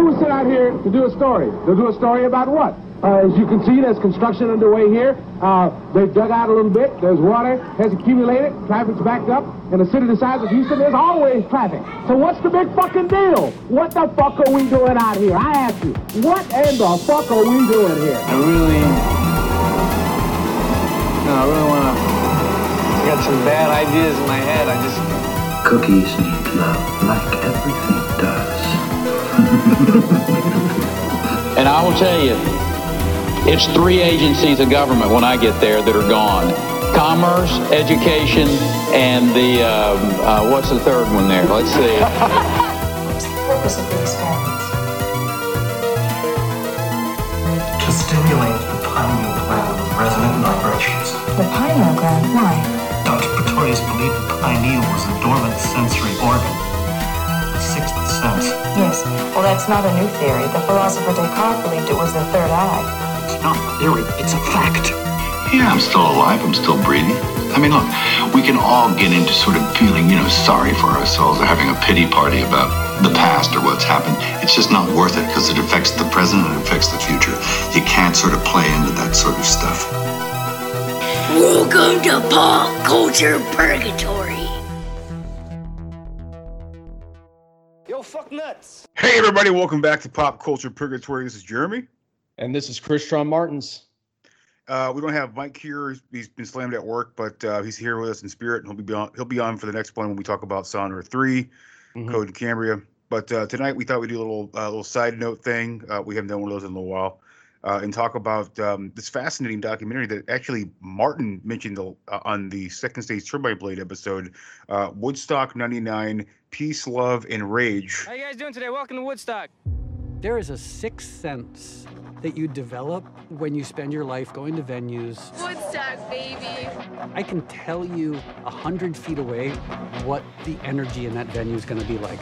Who sent out here to do a story? To do a story about what? Uh, as you can see, there's construction underway here. Uh, they've dug out a little bit. There's water has accumulated. Traffic's backed up. In a city the size of Houston, there's always traffic. So what's the big fucking deal? What the fuck are we doing out here? I ask you, what in the fuck are we doing here? I really, no, I really want to. I got some bad ideas in my head. I just. Cookies need love like everything does. And I will tell you, it's three agencies of government when I get there that are gone. Commerce, education, and the, um, uh, what's the third one there? Let's see. What's the purpose of the experiment? to stimulate the pineal gland with resonant vibrations. The pineal gland. Why? Dr. Pretorius believed the pineal was a dormant sensory organ, the sixth sense. Yes. Well, that's not a new theory. The philosopher Descartes believed it was the third eye. It's not a theory, it's a fact. Yeah, I'm still alive. I'm still breathing. I mean, look, we can all get into sort of feeling, you know, sorry for ourselves or having a pity party about the past or what's happened. It's just not worth it because it affects the present and it affects the future. You can't sort of play into that sort of stuff. Welcome to Pop Culture Purgatory. Yo, fuck nuts. Hey, everybody, welcome back to Pop Culture Purgatory. This is Jeremy. And this is Christian Martins. Uh, we don't have Mike here. He's been slammed at work, but uh, he's here with us in spirit. And he'll be on. He'll be on for the next one when we talk about Sounder 3 Mhm. Coheed and Cambria. But uh, tonight we thought we'd do a little uh, little side note thing. Uh, we haven't done one of those in a little while, uh, and talk about um, this fascinating documentary that actually Martin mentioned uh, on the Second Stage Turbine Blade episode, uh, Woodstock '99, Peace, Love, and Rage. How you guys doing today? Welcome to Woodstock. There is a sixth sense that you develop when you spend your life going to venues. Woodstock, baby. I can tell you a hundred feet away what the energy in that venue is going to be like.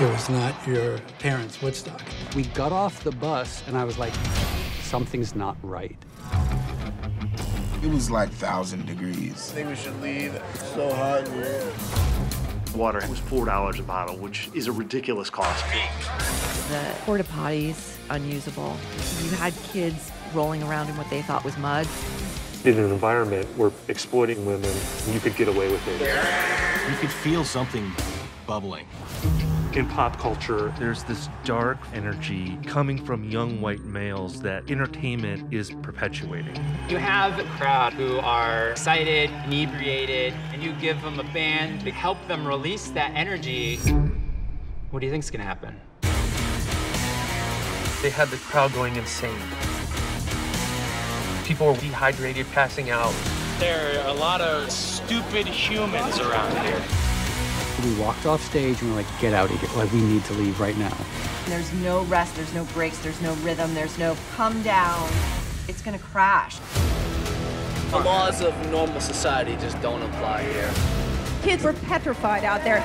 It was not your parents' Woodstock. We got off the bus and I was like, something's not right. It was like thousand degrees. I think we should leave. It's so hot in here. Water was four dollars a bottle, which is a ridiculous cost. The porta potties unusable. You had kids rolling around in what they thought was mud. In an environment where exploiting women, you could get away with it. You could feel something bubbling. In pop culture, there's this dark energy coming from young white males that entertainment is perpetuating. You have a crowd who are excited, inebriated, and you give them a band to help them release that energy. What do you think's gonna happen? They had the crowd going insane. People were dehydrated, passing out. There are a lot of stupid humans around here. We walked off stage and we we're like, get out of here. Like, we need to leave right now. There's no rest, there's no breaks, there's no rhythm, there's no come down. It's gonna crash. The laws of normal society just don't apply here. Kids were petrified out there.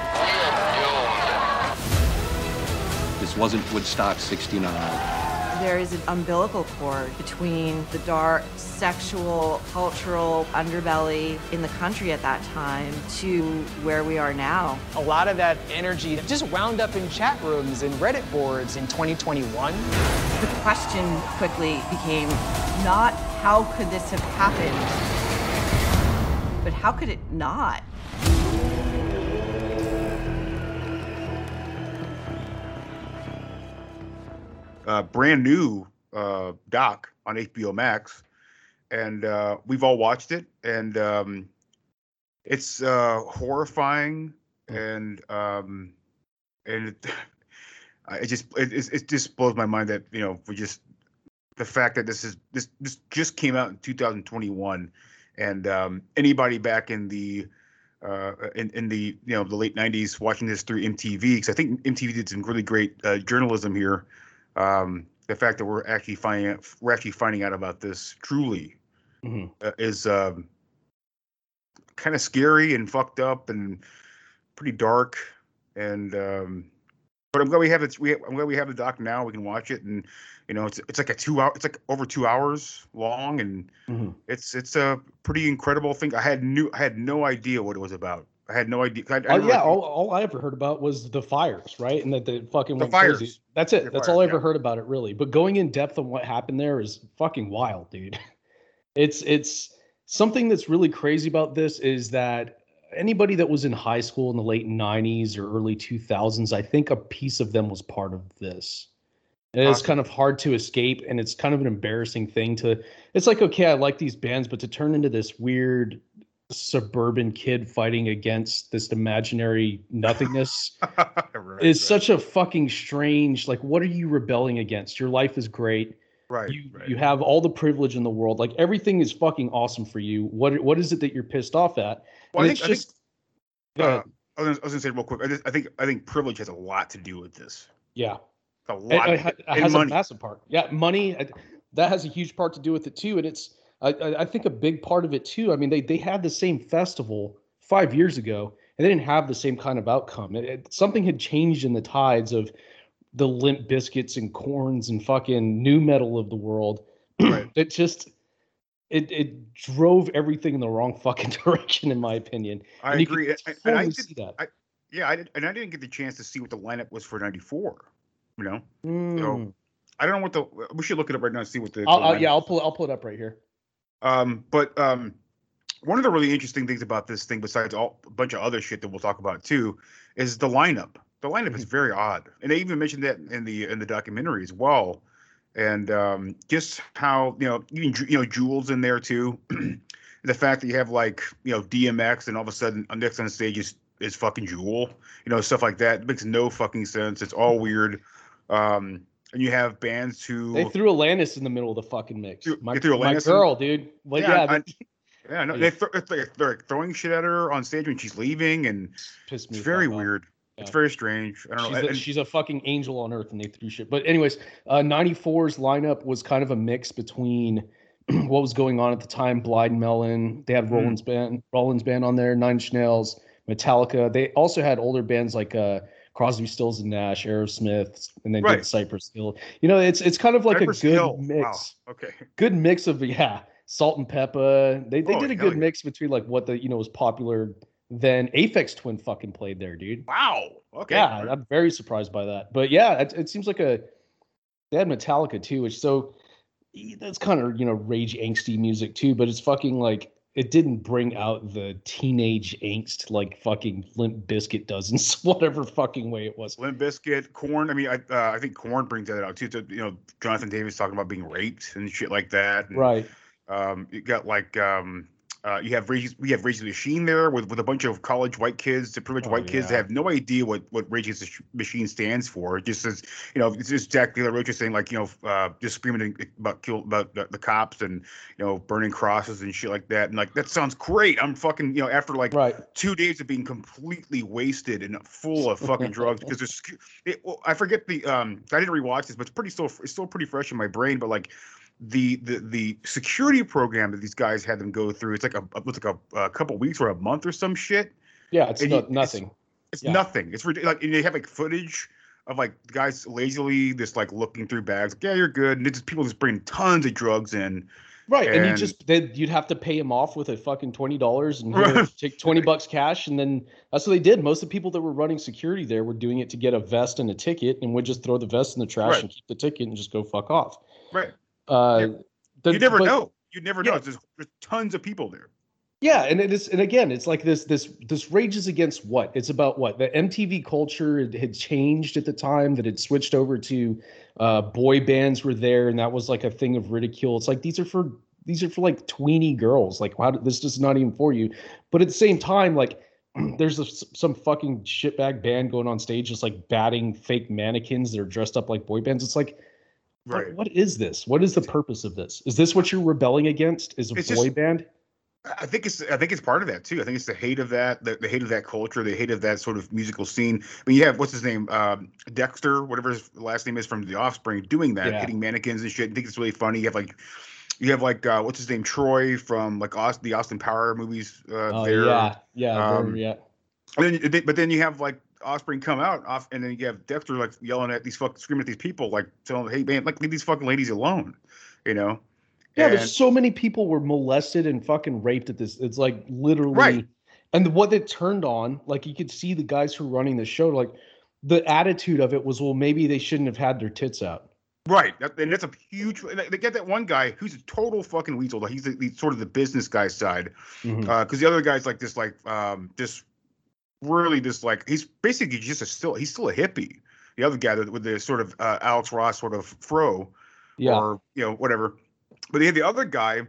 This wasn't Woodstock 69. There is an umbilical cord between the dark sexual, cultural underbelly in the country at that time to where we are now. A lot of that energy just wound up in chat rooms and Reddit boards in 2021. The question quickly became not how could this have happened, but how could it not? Uh, brand new uh, doc on HBO Max, and uh, we've all watched it, and um, it's uh, horrifying, and um, and it, it just it, it it just blows my mind that you know we just the fact that this is this this just came out in 2021, and um, anybody back in the uh, in, in the you know the late 90s watching this through MTV because I think MTV did some really great uh, journalism here um, the fact that we're actually finding out, we're actually finding out about this truly mm-hmm. uh, is um, kind of scary and fucked up and pretty dark. And um, but I'm glad we have it. We I'm glad we have the doc now. We can watch it, and you know it's it's like a two hour. It's like over two hours long, and mm-hmm. it's it's a pretty incredible thing. I had new I had no idea what it was about. I had no idea. I, I Oh yeah, all, all I ever heard about was the fires, right? And that they fucking The went crazy. fires. That's it. The That's fires, all I ever yeah. heard about it, really. But going in depth on what happened there is fucking wild, dude. It's it's something that's really crazy about this is that anybody that was in high school in the late '90s or early 2000s, I think a piece of them was part of this. And it's kind of hard to escape, and it's kind of an embarrassing thing to. It's like okay, I like these bands, but to turn into this weird suburban kid fighting against this imaginary nothingness Right, is right. such a fucking strange like what are you rebelling against your life is great right. you you have all the privilege in the world like everything is fucking awesome for you what what is it that you're pissed off at Well, and I it's think, just I think, uh. I was, gonna- I was gonna say real quick. I, just, I think I think privilege has a lot to do with this. yeah A lot. it it and has money. a massive part yeah money that has a huge part to do with it too and it's I, I think a big part of it too i mean they they had the same festival five years ago and they didn't have the same kind of outcome it, it- something had changed in the tides of the Limp Bizkits and Korns and fucking nu metal of the world Right. it just it it drove everything in the wrong fucking direction in my opinion I And agree. And, and totally I did, that I, yeah, I did, and I didn't get the chance to see what the lineup was for '94. You know, Mm. so I don't know what the. We should look it up right now and see what the. I'll, the I'll, yeah i'll pull i'll pull it up right here Um, but um, one of the really interesting things about this thing, besides all a bunch of other shit that we'll talk about too, is the lineup. The lineup Mm-hmm. is very odd, and they even mentioned that in the in the documentary as well. And um, just how you know even you know Jewel in there too. the fact that you have like you know DMX, and all of a sudden uh, next on stage is is fucking Jewel, you know stuff like that. It makes no fucking sense. It's all weird. Um, and you have bands who they threw Atlantis in the middle of the fucking mix. Threw- My, threw my Alanis in- girl, dude. Well, yeah, I- that Yeah, no, they th- they're, they're throwing shit at her on stage when she's leaving, and pissed me it's very weird. It's very strange. I don't she's, know. a, and- she's a fucking angel on earth, and they threw shit. But anyways, uh, 94's lineup was kind of a mix between what was going on at the time. Blind Melon, they Mm-hmm. had Rollins band, Rollins band on there, Nine Inch Nails, Metallica. They also had older bands like uh, Crosby, Stills and Nash, Aerosmith, and they Right. did Cypress Hill. You know, it's it's kind of like Cypress a good Hill, mix. Wow. Okay. good mix of yeah salt and pepper they, they Oh, did a good yeah. mix between like what the you know was popular then aphex twin fucking played there dude Wow. Okay. yeah i'm very surprised by that but yeah it, it seems like a they had metallica too which so that's kind of you know rage angsty music too but it's fucking like it didn't bring out the teenage angst like fucking limp biscuit does in whatever fucking way it was Limp Bizkit, Korn. I mean, I uh, I think Korn brings that out too. To, you know, Jonathan Davis talking about being raped and shit like that. And, right Um, you got like um, uh, you have Rage, we have Rage the Machine there with, with a bunch of college white kids, the privileged Oh, white kids that have no idea what what Rage the Machine stands for. It just says, you know, it's just Jack De La Rocha saying like, you know, uh, just screaming about kill about the, the cops and you know burning crosses and shit like that. And like that sounds great. I'm fucking you know after like right two days of being completely wasted and full of fucking drugs because there's it, well, I forget the um I didn't rewatch this, but it's pretty still it's still pretty fresh in my brain. But like the the the security program that these guys had them go through, it's like a it was like a, a couple weeks or a month or some shit. yeah it's And you- not nothing It's Yeah. nothing. It's ridiculous. Like and they have like footage of like guys lazily just like looking through bags. Like, yeah, you're good. And it's just people just bringing tons of drugs in. Right, and, you And- just then you'd have to pay him off with a fucking twenty dollars and take twenty bucks cash, and then that's what they did. Most of the people that were running security there were doing it to get a vest and a ticket, and would just throw the vest in the trash Right. and keep the ticket and just go fuck off. Right. Uh, the- you never but- know. You never know. There's, there's tons of people there. Yeah, and it is, and again, it's like this this this rages against what? It's about what the MTV culture had- changed at the time that had switched over to uh, boy bands were there, and that was like a thing of ridicule. It's like these are for these are for like tweeny girls. Like, how this is not even for you. But at the same time, like there's a, some fucking shitbag band going on stage just like batting fake mannequins that are dressed up like boy bands. It's like. Right. what is this? What is the purpose of this? Is this what you're rebelling against? Is a It's boy just- band? I think it's I think it's part of that too. I think it's the hate of that, the, the hate of that culture, the hate of that sort of musical scene. I mean, you have what's his name, um, Dexter, whatever his last name is from The Offspring, doing that, Yeah. hitting mannequins and shit. I think it's really funny. You have like, you have like uh, what's his name, Troy from like Austin, the Austin Power movies. Uh, Oh there. yeah, yeah, Um, yeah. And then, but then you have like Offspring come out off, and then you have Dexter like yelling at these fucking screaming at these people, like telling, them, "Hey man, like leave these fucking ladies alone," you know. Yeah, And- there's so many people were molested and fucking raped at this. It's like literally, Right. And what it turned on, like you could see the guys who were running the show, like the attitude of it was, well, maybe they shouldn't have had their tits out. Right, and that's a huge. They get that one guy who's a total fucking weasel. Like he's, the, he's sort of the business guy side, because Mhm. the other guy's like this, like um, just really just like he's basically just a still he's still a hippie. The other guy that- with the sort of uh, Alex Ross sort of fro, Yeah. or you know whatever. But they had the other guy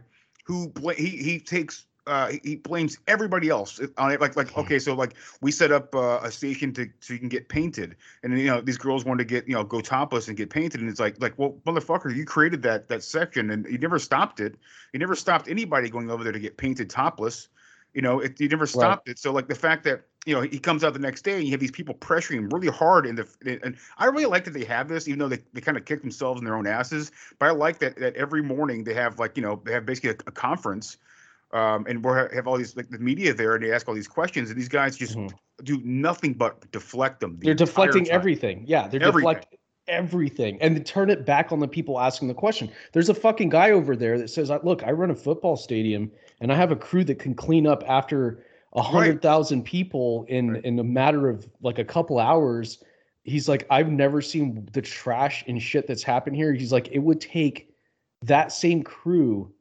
who bla- he he takes uh he- blames everybody else on it. Like like okay, so like we set up uh, a station to so you can get painted, and you know these girls want to get you know go topless and get painted, and it's like like well motherfucker, you created that that section and you never stopped it. You never stopped anybody going over there to get painted topless. You know, it, you never stopped it. So like the fact that you know he comes out the next day and you have these people pressuring him really hard in the and I really like that they have this, even though they, they kind of kick themselves in their own asses. But I like that that every morning they have like you know they have basically a, a conference, um, and we have all these like the media there and they ask all these questions and these guys just do nothing but deflect them. the They're deflecting time. everything. Yeah, they're Everything. deflecting everything and turn it back on the people asking the question. There's a fucking guy over there that says, "Look, I run a football stadium and I have a crew that can clean up after a hundred thousand people in in a matter of like a couple hours." He's like, "I've never seen the trash and shit that's happened here." He's like, "It would take that same crew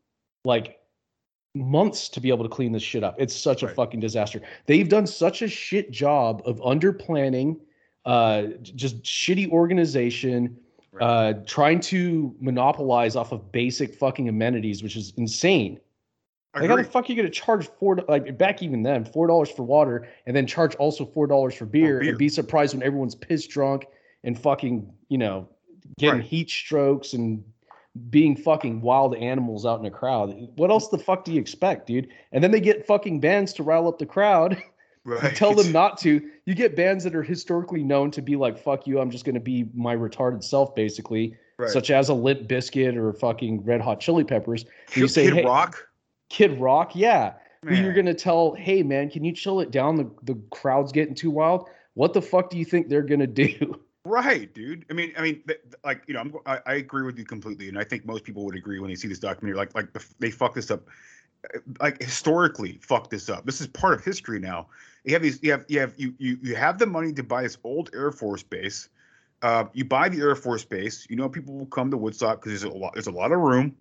like months to be able to clean this shit up. It's such a fucking disaster. They've done such a shit job of under planning, uh, just shitty organization, uh, trying to monopolize off of basic fucking amenities, which is insane. Like how the Agreed. fuck are you gonna charge four like back even then four dollars for water and then charge also four dollars for beer, beer. and be surprised when everyone's pissed drunk and fucking you know getting heat strokes and being fucking wild animals out in a crowd. What else the fuck do you expect, dude? And then they get fucking bands to rile up the crowd. You tell them not to. You get bands that are historically known to be like, fuck you, I'm just gonna be my retarded self, basically. Right. Such as a Limp Bizkit or fucking Red Hot Chili Peppers. You say, Kid hey, Rock? Kid Rock, yeah. Who you're gonna tell, hey man, can you chill it down? The the crowd's getting too wild. What the fuck do you think they're gonna do? Right, dude. I mean, I mean, th- th- like you know, I'm, I, I agree with you completely, and I think most people would agree when they see this documentary. Like, like they fuck this up, uh, like historically fuck this up. This is part of history now. You have these, you have, you have, you you you have the money to buy this old Air Force base. Uh, you buy the Air Force base. You know, people will come to Woodstock because there's a lot, there's a lot of room.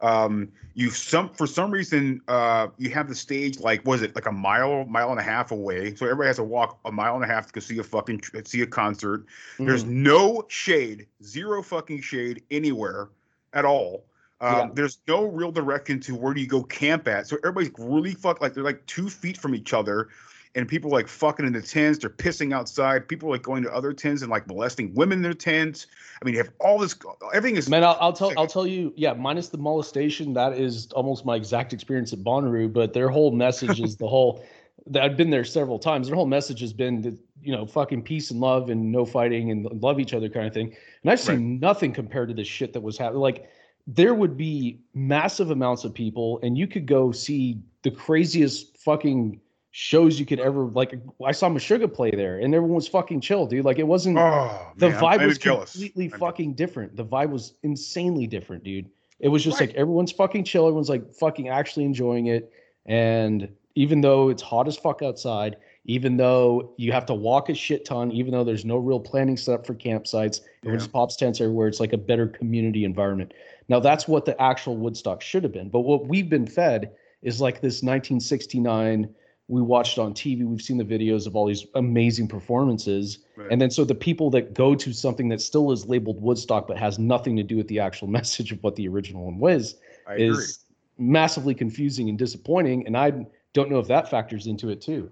Um, you some for some reason, uh, you have the stage like was it like a mile, mile and a half away, so everybody has to walk a mile and a half to go see a fucking see a concert. There's Mhm. no shade, zero fucking shade anywhere at all. Um, Yeah. There's no real direction to where do you go camp at. So everybody's really fuck like they're like two feet from each other, and people like fucking in the tents. They're pissing outside. People like going to other tents and like molesting women in their tents. I mean, you have all this. Everything is Man, I'll, I'll tell I'll tell you, yeah, minus the molestation, that is almost my exact experience at Bonnaroo. But their whole message is the whole. that I've been there several times. Their whole message has been that you know, fucking peace and love and no fighting and love each other kind of thing. And I've seen nothing compared to this shit that was happening. Like there would be massive amounts of people, and you could go see the craziest fucking shows you could ever like. I saw Meshuggah play there, and everyone was fucking chill, dude. Like it wasn't. Oh, the man, vibe I'm was jealous. completely fucking different. The vibe was insanely different, dude. It was just like everyone's fucking chill. Everyone's like fucking actually enjoying it. And even though it's hot as fuck outside, even though you have to walk a shit ton, even though there's no real planning set up for campsites, everyone just pops tents everywhere. It's like a better community environment. Now that's what the actual Woodstock should have been. But what we've been fed is like this 1969. We watched on TV. We've seen the videos of all these amazing performances. Right. And then so the people that go to something that still is labeled Woodstock but has nothing to do with the actual message of what the original one was I agree. is massively confusing and disappointing. And I don't know if that factors into it too.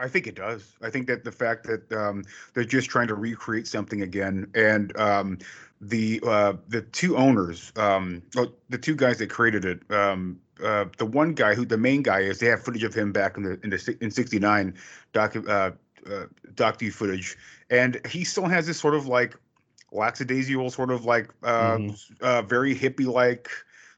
I think it does. I think that the fact that um, they're just trying to recreate something again, and um, the uh, the two owners, um, oh, the two guys that created it, um, uh, the one guy who the main guy is, they have footage of him back in the in the in '69 doc uh, uh, docu footage, and he still has this sort of like lackadaisical, sort of like uh, uh, very hippie like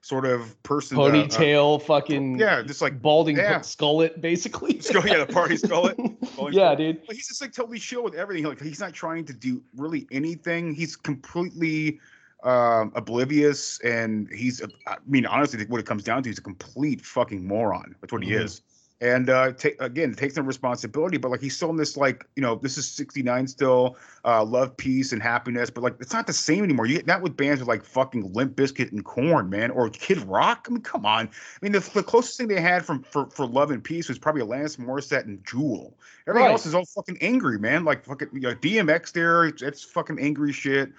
sort of person. uh, uh, Ponytail, fucking yeah, just like balding yeah. skullet, basically. Skull, yeah, the party skullet. Yeah, dude. But he's just like totally chill with everything. Like he's not trying to do really anything. He's completely um, oblivious, and he's. I mean, honestly, what it comes down to is a complete fucking moron. That's what he Mhm. is. and uh, take again takes some responsibility. But like he's still in this like you know this is '69 still, uh, love, peace, and happiness. But like it's not the same anymore. You get that with bands with like fucking Limp Bizkit and Korn, man, or Kid Rock. I mean, come on. I mean, the, the closest thing they had from for, for love and peace was probably Alanis Morissette and Jewel. Everything Right. else is all fucking angry, man. Like fucking you know, DMX there, it's, it's fucking angry shit.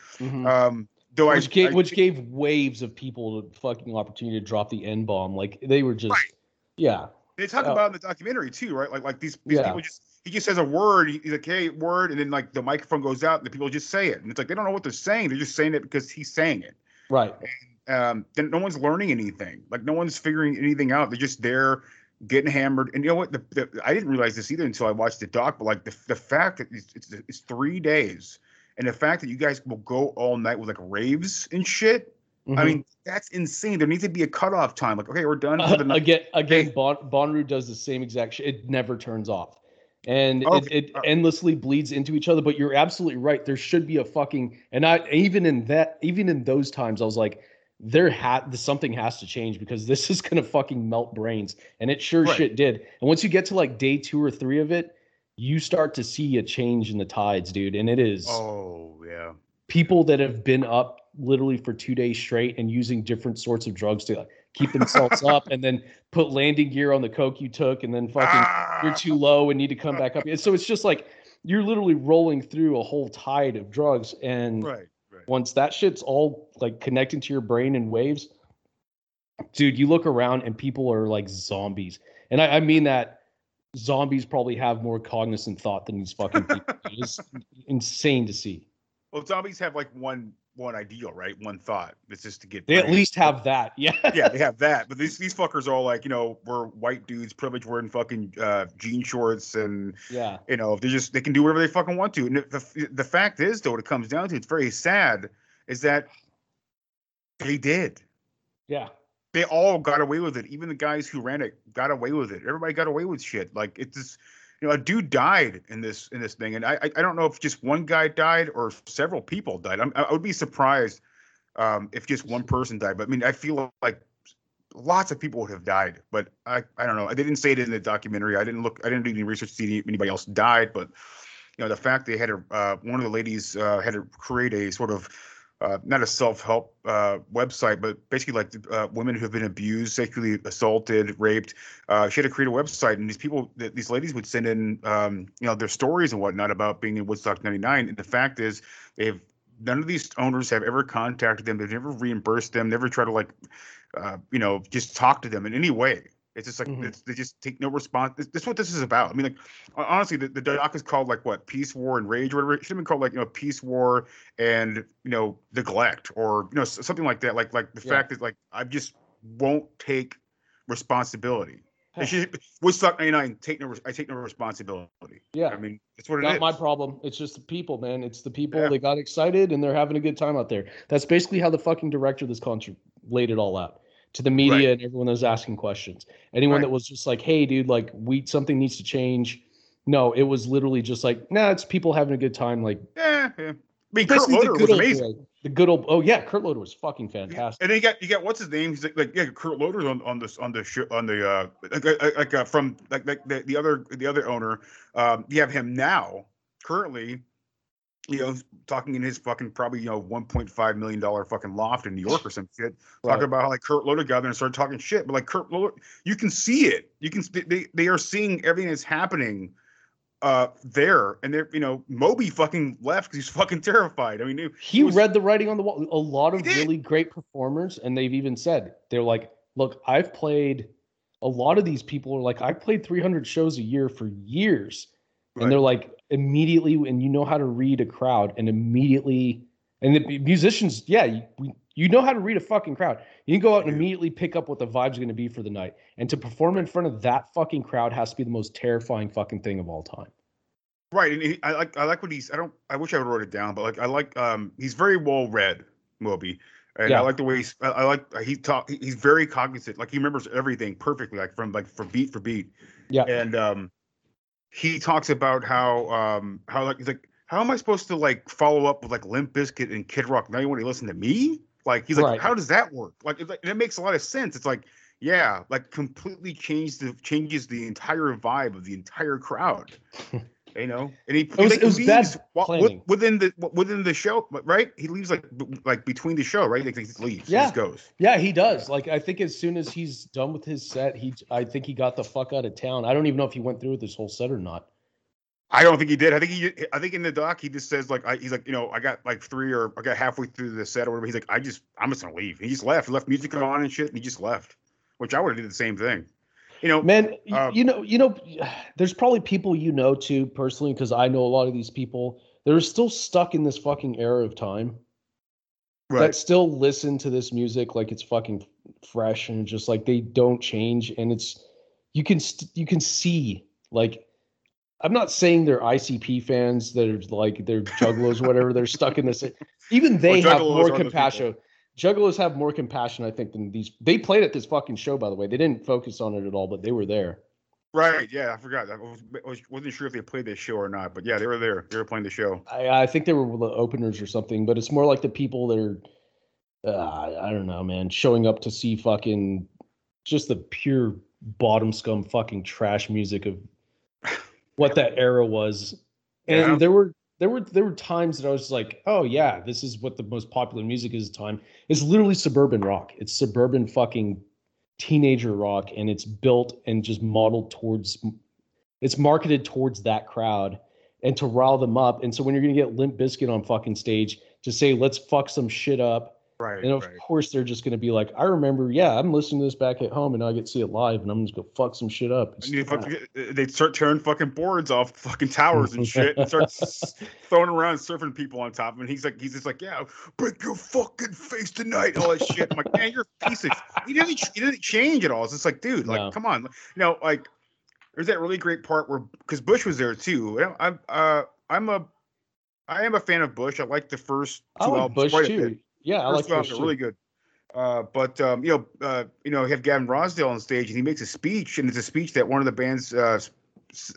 Um, though I, which gave I- which gave waves of people the fucking opportunity to drop the N bomb. Like they were just, yeah. They talk Uh, about in the documentary too, right? Like like these these Yeah. people just he just says a word, he's like, hey, word, and then like the microphone goes out and the people just say it. And it's like they don't know what they're saying. They're just saying it because he's saying it. Right. Um, then no one's learning anything. Like no one's figuring anything out. They're just there getting hammered. And you know what? The, the, I didn't realize this either until I watched the doc, but like the, the fact that it's, it's, it's three days and the fact that you guys will go all night with like raves and shit. I Mhm. mean, that's insane. There needs to be a cutoff time. Like, okay, we're done for the Uh, again, again, bon, Bonnaroo does the same exact shit. It never turns off, and Okay. it, it endlessly bleeds into each other. But you're absolutely right. There should be a fucking, and I even in that, even in those times, I was like, there had something has to change because this is gonna fucking melt brains, and it sure Right. shit did. And once you get to like day two or three of it, you start to see a change in the tides, dude. And it is Oh yeah. people that have been up literally for two days straight and using different sorts of drugs to like, keep themselves up and then put landing gear on the coke you took and then fucking you're ah. too low and need to come back up. And So it's just like you're literally rolling through a whole tide of drugs and Right. once that shit's all like connecting to your brain in waves, dude, you look around and people are like zombies. And I, I mean that zombies probably have more cognizant thought than these fucking people. It's insane to see. Well, zombies have like one one ideal, right? One thought. It's just to get. They at least have that. Yeah. yeah, they have that. But these these fuckers are all like, you know, we're white dudes, privileged, wearing fucking uh, jean shorts, and Yeah. you know, they just they can do whatever they fucking want to. And the the fact is, though, what it comes down to, it's very sad, is that they did. Yeah. They all got away with it. Even the guys who ran it got away with it. Everybody got away with shit. Like it's just, you know, a dude died in this in this thing, and I I, don't know if just one guy died or several people died. I'm, I would be surprised um, if just one person died. But I mean, I feel like lots of people would have died. But I I don't know. They didn't say it in the documentary. I didn't look. I didn't do any research to see anybody else died. But you know, the fact they had to, uh, one of the ladies uh, had to create a sort of uh, not a self-help uh, website, but basically like uh, women who have been abused, sexually assaulted, raped. Uh, she had to create a website, and these people, th- these ladies would send in, um, you know, their stories and whatnot about being in Woodstock '99. And the fact is, they've none of these owners have ever contacted them. They've never reimbursed them. Never tried to like, uh, you know, just talk to them in any way. It's just like mm-hmm. it's, they just take no response. This, this is what this is about. I mean, like honestly, the, the doc is called like what peace, war, and rage, or whatever. It should have been called like you know peace, war, and you know neglect, or you know something like that. Like like the Yeah. fact that like I just won't take responsibility. They should Woodstock '99 take no. I take no responsibility. Yeah. I mean that's what it Not is. my problem. It's just the people, man. It's the people. Yeah. They got excited and they're having a good time out there. That's basically how the fucking director of this concert laid it all out to the media and everyone that was asking questions. Anyone Right. that was just like, "Hey, dude, like we something needs to change." No, it was literally just like, "Nah, it's people having a good time." Like Yeah, yeah. I mean, Kurt Loder the was old amazing. The good old. Oh yeah, Kurt Loder was fucking fantastic. And then you got you got what's his name? He's like, like yeah, Kurt Loder's on on this on the show on the uh like like, like uh, from like, like the, the other the other owner. Um, you have him now currently, you know, talking in his fucking probably you know 1.5 million dollar fucking loft in New York or some shit, talking about how like Kurt Loder got there and started talking shit. But like Kurt Loder, you can see it. You can they they are seeing everything that's happening uh there and they're you know moby fucking left because he's fucking terrified i mean it- he read the writing on the wall. A lot of really great performers, and they've even said they're like, "Look, I've played." A lot of these people are like, "I've played 300 shows a year for years," and they're like, immediately, and you know how to read a crowd, and immediately, and the musicians, yeah, you, you know how to read a fucking crowd. You can go out and immediately pick up what the vibe's going to be for the night, and to perform in front of that fucking crowd has to be the most terrifying fucking thing of all time. Right, and he, I like I like what he's. I don't. I wish I would wrote it down, but like I like. Um, he's very well read, Moby, and Yeah. I like the way he's. I, I like he talk. he- He's very cognizant. Like he remembers everything perfectly, like from like for beat for beat. Yeah. And um, he talks about how um how like he's like how am I supposed to like follow up with like Limp Bizkit and Kid Rock? Now you want to listen to me? Like he's like, Right. how does that work? Like, it's like, it makes a lot of sense. It's like Yeah, like completely changes the changes the entire vibe of the entire crowd. you know, and he, It was- like, it was leaves planning. within the within the show, right? He leaves like like between the show, right? Like he just leaves, he Yeah. just goes. Yeah, he does. Like I think as soon as he's done with his set, he I think he got the fuck out of town. I don't even know if he went through with this whole set or not. I don't think he did. I think he. I think in the doc he just says like I, he's like you know I got like three or I got halfway through the set or whatever. He's like I just I'm just gonna leave. He just left. He left music on and shit. And he just left, which I would have did the same thing. You know, Man, uh, you know, you know, there's probably people you know too personally because I know a lot of these people that are still stuck in this fucking era of time. Right. that still listen to this music like it's fucking fresh and just like they don't change. And it's you can st- you can see like I'm not saying they're ICP fans that are like they're juggalos or whatever they're stuck in this even they have more compassion juggalos have more compassion I think than these they played at this fucking show by the way they didn't focus on it at all but they were there Right. Yeah, I forgot. I was, wasn't sure if they played this show or not, but yeah, they were there. They were playing the show. I, I think they were the openers or something, but it's more like the people that are, uh, I don't know, man, showing up to see fucking just the pure bottom scum fucking trash music of what that era was. And Yeah. there were there were there were times that I was like, oh yeah, this is what the most popular music is at the time. It's literally suburban rock. It's suburban fucking teenager rock, and it's built and just modeled towards it's marketed towards that crowd and to rile them up. And so when you're gonna get Limp Bizkit on fucking stage to say, let's fuck some shit up. Right. And of right. course they're just gonna be like, I remember, yeah, I'm listening to this back at home and now I get to see it live and I'm just gonna fuck some shit up. And you crap. fucking, they start tearing fucking boards off fucking towers and shit, and start throwing around, surfing people on top of him. And he's like, he's just like, yeah, break your fucking face tonight, all that shit. I'm like, man, you're a piece of. He didn't, he didn't change at all. It's just like, dude, like, No. come on, you know, like, there's that really great part where because Bush was there too. I'm, uh, I'm a, I am a fan of Bush. I like the first two I like albums Bush too. Yeah, I like two albums Bush are really good. Uh, but um, you know, uh, you know, you have Gavin Rossdale on stage, and he makes a speech, and it's a speech that one of the band's, uh,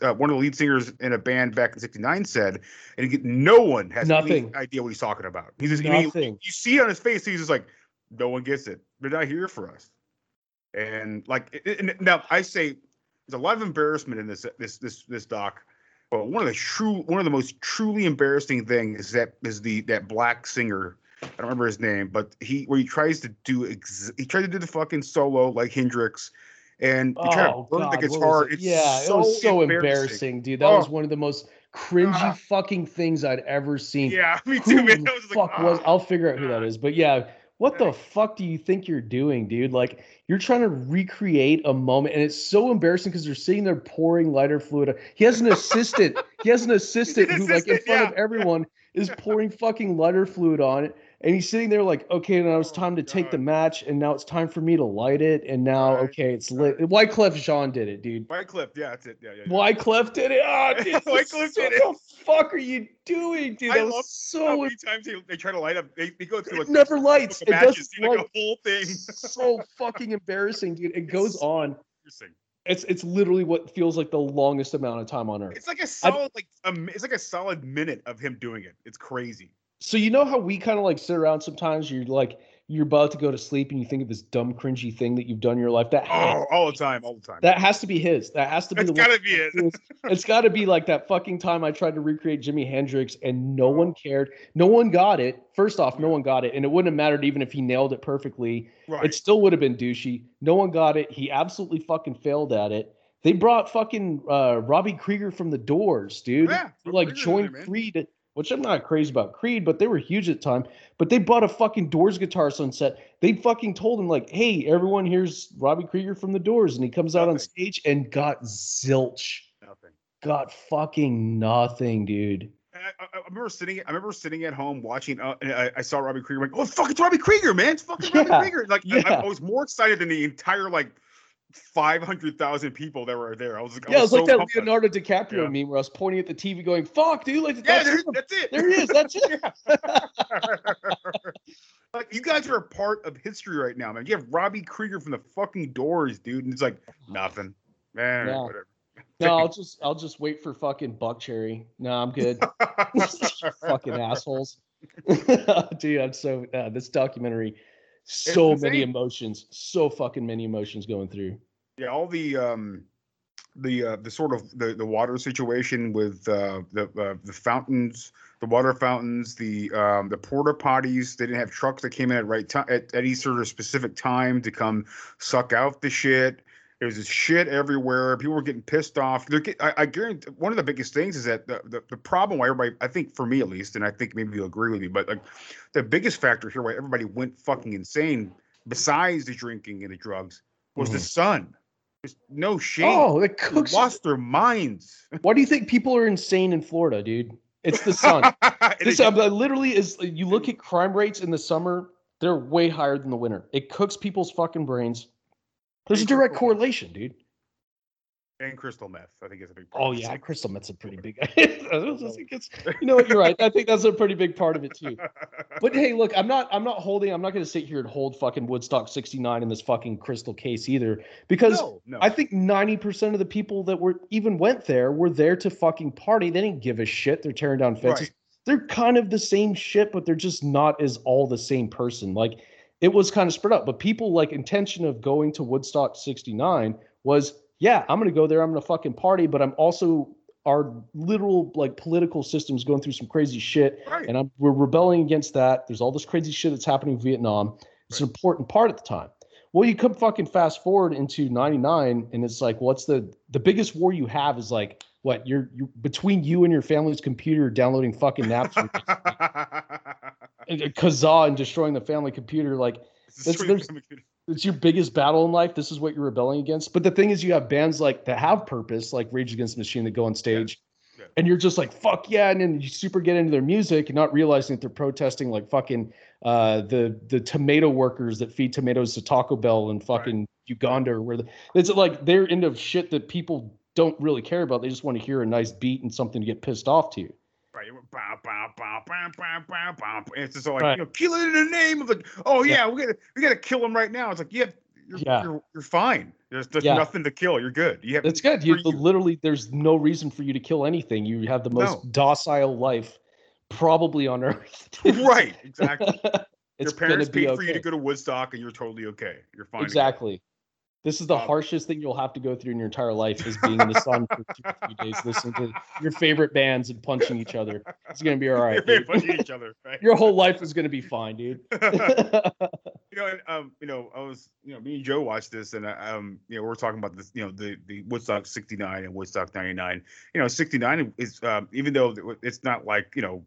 uh, one of the lead singers in a band back in '69 said, and he, no one has Nothing. any idea what he's talking about. He's just, I mean, Nothing. you see on his face, he's just like, no one gets it. They're not here for us. And like, and now I say, there's a lot of embarrassment in this this this this doc. But one of the true, one of the most truly embarrassing things is that is the that black singer. I don't remember his name, but he where he tries to do ex- he tried to do the fucking solo like Hendrix, and he tried to Oh, burn God, the guitar. it? It's yeah, so it was so embarrassing. embarrassing, dude. That Oh. was one of the most cringy Ah. fucking things I'd ever seen. Yeah, me Who too, man. the I was like, fuck was? I'll figure out who that is. But yeah, what the fuck do you think you're doing, dude? Like you're trying to recreate a moment, and it's so embarrassing because they're sitting there pouring lighter fluid. He has an assistant. he has an assistant who, like, in front of everyone, is pouring fucking lighter fluid on it. And he's sitting there like, okay, now Oh it's time to take the match, and now it's time for me to light it, and now okay, it's lit. Wyclef Jean did it, dude. Wyclef, yeah, that's it. Yeah, yeah. yeah. Wyclef did it. Ah, dude, Wyclef did what the fuck are you doing, dude? I That love was how so many times they, they try to light up. They, they go through it like never lights. It matches, doesn't see, like light. a whole thing. so fucking embarrassing, dude. It goes on. Interesting. It's it's literally what feels like the longest amount of time on earth. It's like a solid like a, it's like a solid minute of him doing it. It's crazy. So you know how we kind of like sit around sometimes. You're like you're about to go to sleep and you think of this dumb cringy thing that you've done in your life. That has, Oh, all the time, all the time. that has to be his. That has to be one- gotta be it. it's got to be like that fucking time I tried to recreate Jimi Hendrix and no one cared. No one got it. First off, no one got it, and it wouldn't have mattered even if he nailed it perfectly. Right. It still would have been douchey. No one got it. He absolutely fucking failed at it. They brought fucking uh, Robbie Krieger from the Doors, dude. Yeah, like joined there, man. Which I'm not crazy about Creed, but they were huge at the time. But they bought a fucking Doors guitar on set. They fucking told him like, "Hey, everyone, here's Robbie Krieger from the Doors," and he comes out on stage and got zilch. Nothing. Got fucking nothing, dude. I, I, I remember sitting. I remember sitting at home watching. Uh, and I, I saw Robbie Krieger. Like, oh fuck, it's Robbie Krieger, man! It's fucking Yeah, Robbie Krieger. Like, yeah. I was more excited than the entire like five hundred thousand people that were there. I was like, I Yeah, it was so like that. Leonardo DiCaprio Yeah. meme where I was pointing at the TV going, fuck, dude. Like, Yeah, that's, that's it. there he is. That's it. like you guys are a part of history right now, man. You have Robbie Krieger from the fucking Doors, dude, and it's like nothing, man. Yeah. Whatever. No, I'll just I'll just wait for fucking Buckcherry. No, I'm good. fucking assholes. Dude, I'm so uh, this documentary so many emotions, so fucking many emotions going through. Yeah, all the um, the uh, the sort of the, the water situation with uh, the uh, the fountains, the water fountains, the um, the porta potties. They didn't have trucks that came in at right time at, at any sort of specific time to come suck out the shit. There was this shit everywhere. People were getting pissed off. They're get, I, I guarantee one of the biggest things is that the, the, the problem why everybody, I think for me at least, and I think maybe you'll agree with me, but like the biggest factor here why everybody went fucking insane, besides the drinking and the drugs, was the Mhm. sun. There's no shame. Oh, it They cooks. lost their minds. Why do you think people are insane in Florida, dude? It's the sun. this literally is. You look at crime rates in the summer; they're way higher than the winter. It cooks people's fucking brains. There's a direct correlation, dude. and crystal meth, I think is a big. Oh yeah, crystal meth's a pretty big. I think it's- you know what? You're right. I think that's a pretty big part of it too. But hey, look, I'm not. I'm not holding. I'm not going to sit here and hold fucking Woodstock '69 in this fucking crystal case either, because No, no. I think 90% of the people that were even went there were there to fucking party. They didn't give a shit. They're tearing down fences. Right. They're kind of the same shit, but they're just not as all the same person. Like it was kind of spread out. But people like intention of going to Woodstock 69 was, yeah, I'm gonna go there, I'm gonna fucking party, but I'm also our literal like political system's going through some crazy shit. Right. And I'm we're rebelling against that. There's all this crazy shit that's happening in Vietnam. It's an important part at the time. Well, you come fucking fast forward into 99, and it's like, what's the the biggest war you have is like what you're you between you and your family's computer downloading fucking and Kazaa and destroying the family computer. Like that's, there's, it's your biggest battle in life. This is what you're rebelling against. But the thing is, you have bands like that have purpose, like Rage Against the Machine, that go on stage, and you're just like, fuck yeah, and then you super get into their music and not realizing that they're protesting like fucking uh, the the tomato workers that feed tomatoes to Taco Bell in fucking Uganda or where the, it's like they're into shit that people don't really care about. They just want to hear a nice beat and something to get pissed off to. It went. It's just like, Right. you know, kill it in the name of the. Oh yeah, we gotta we gotta kill him right now. It's like, yeah, you're Yeah. you're, you're fine. There's there's Yeah. nothing to kill. You're good. You have That's good. You literally there's no reason for you to kill anything. You have the most No. docile life probably on earth. right. Exactly. It's Your parents paid for you to go to Woodstock, and you're totally okay. You're fine. Exactly. This is the harshest thing you'll have to go through in your entire life is being in the sun for two or three days, listening to your favorite bands and punching each other. It's gonna be all right. Punching each other. Right? Your whole life is gonna be fine, dude. you know, and, um, you know, I was, you know, me and Joe watched this, and uh, um, you know, we're talking about this, you know, the the Woodstock '69 and Woodstock '99. You know, '69 is, um, even though it's not like, you know,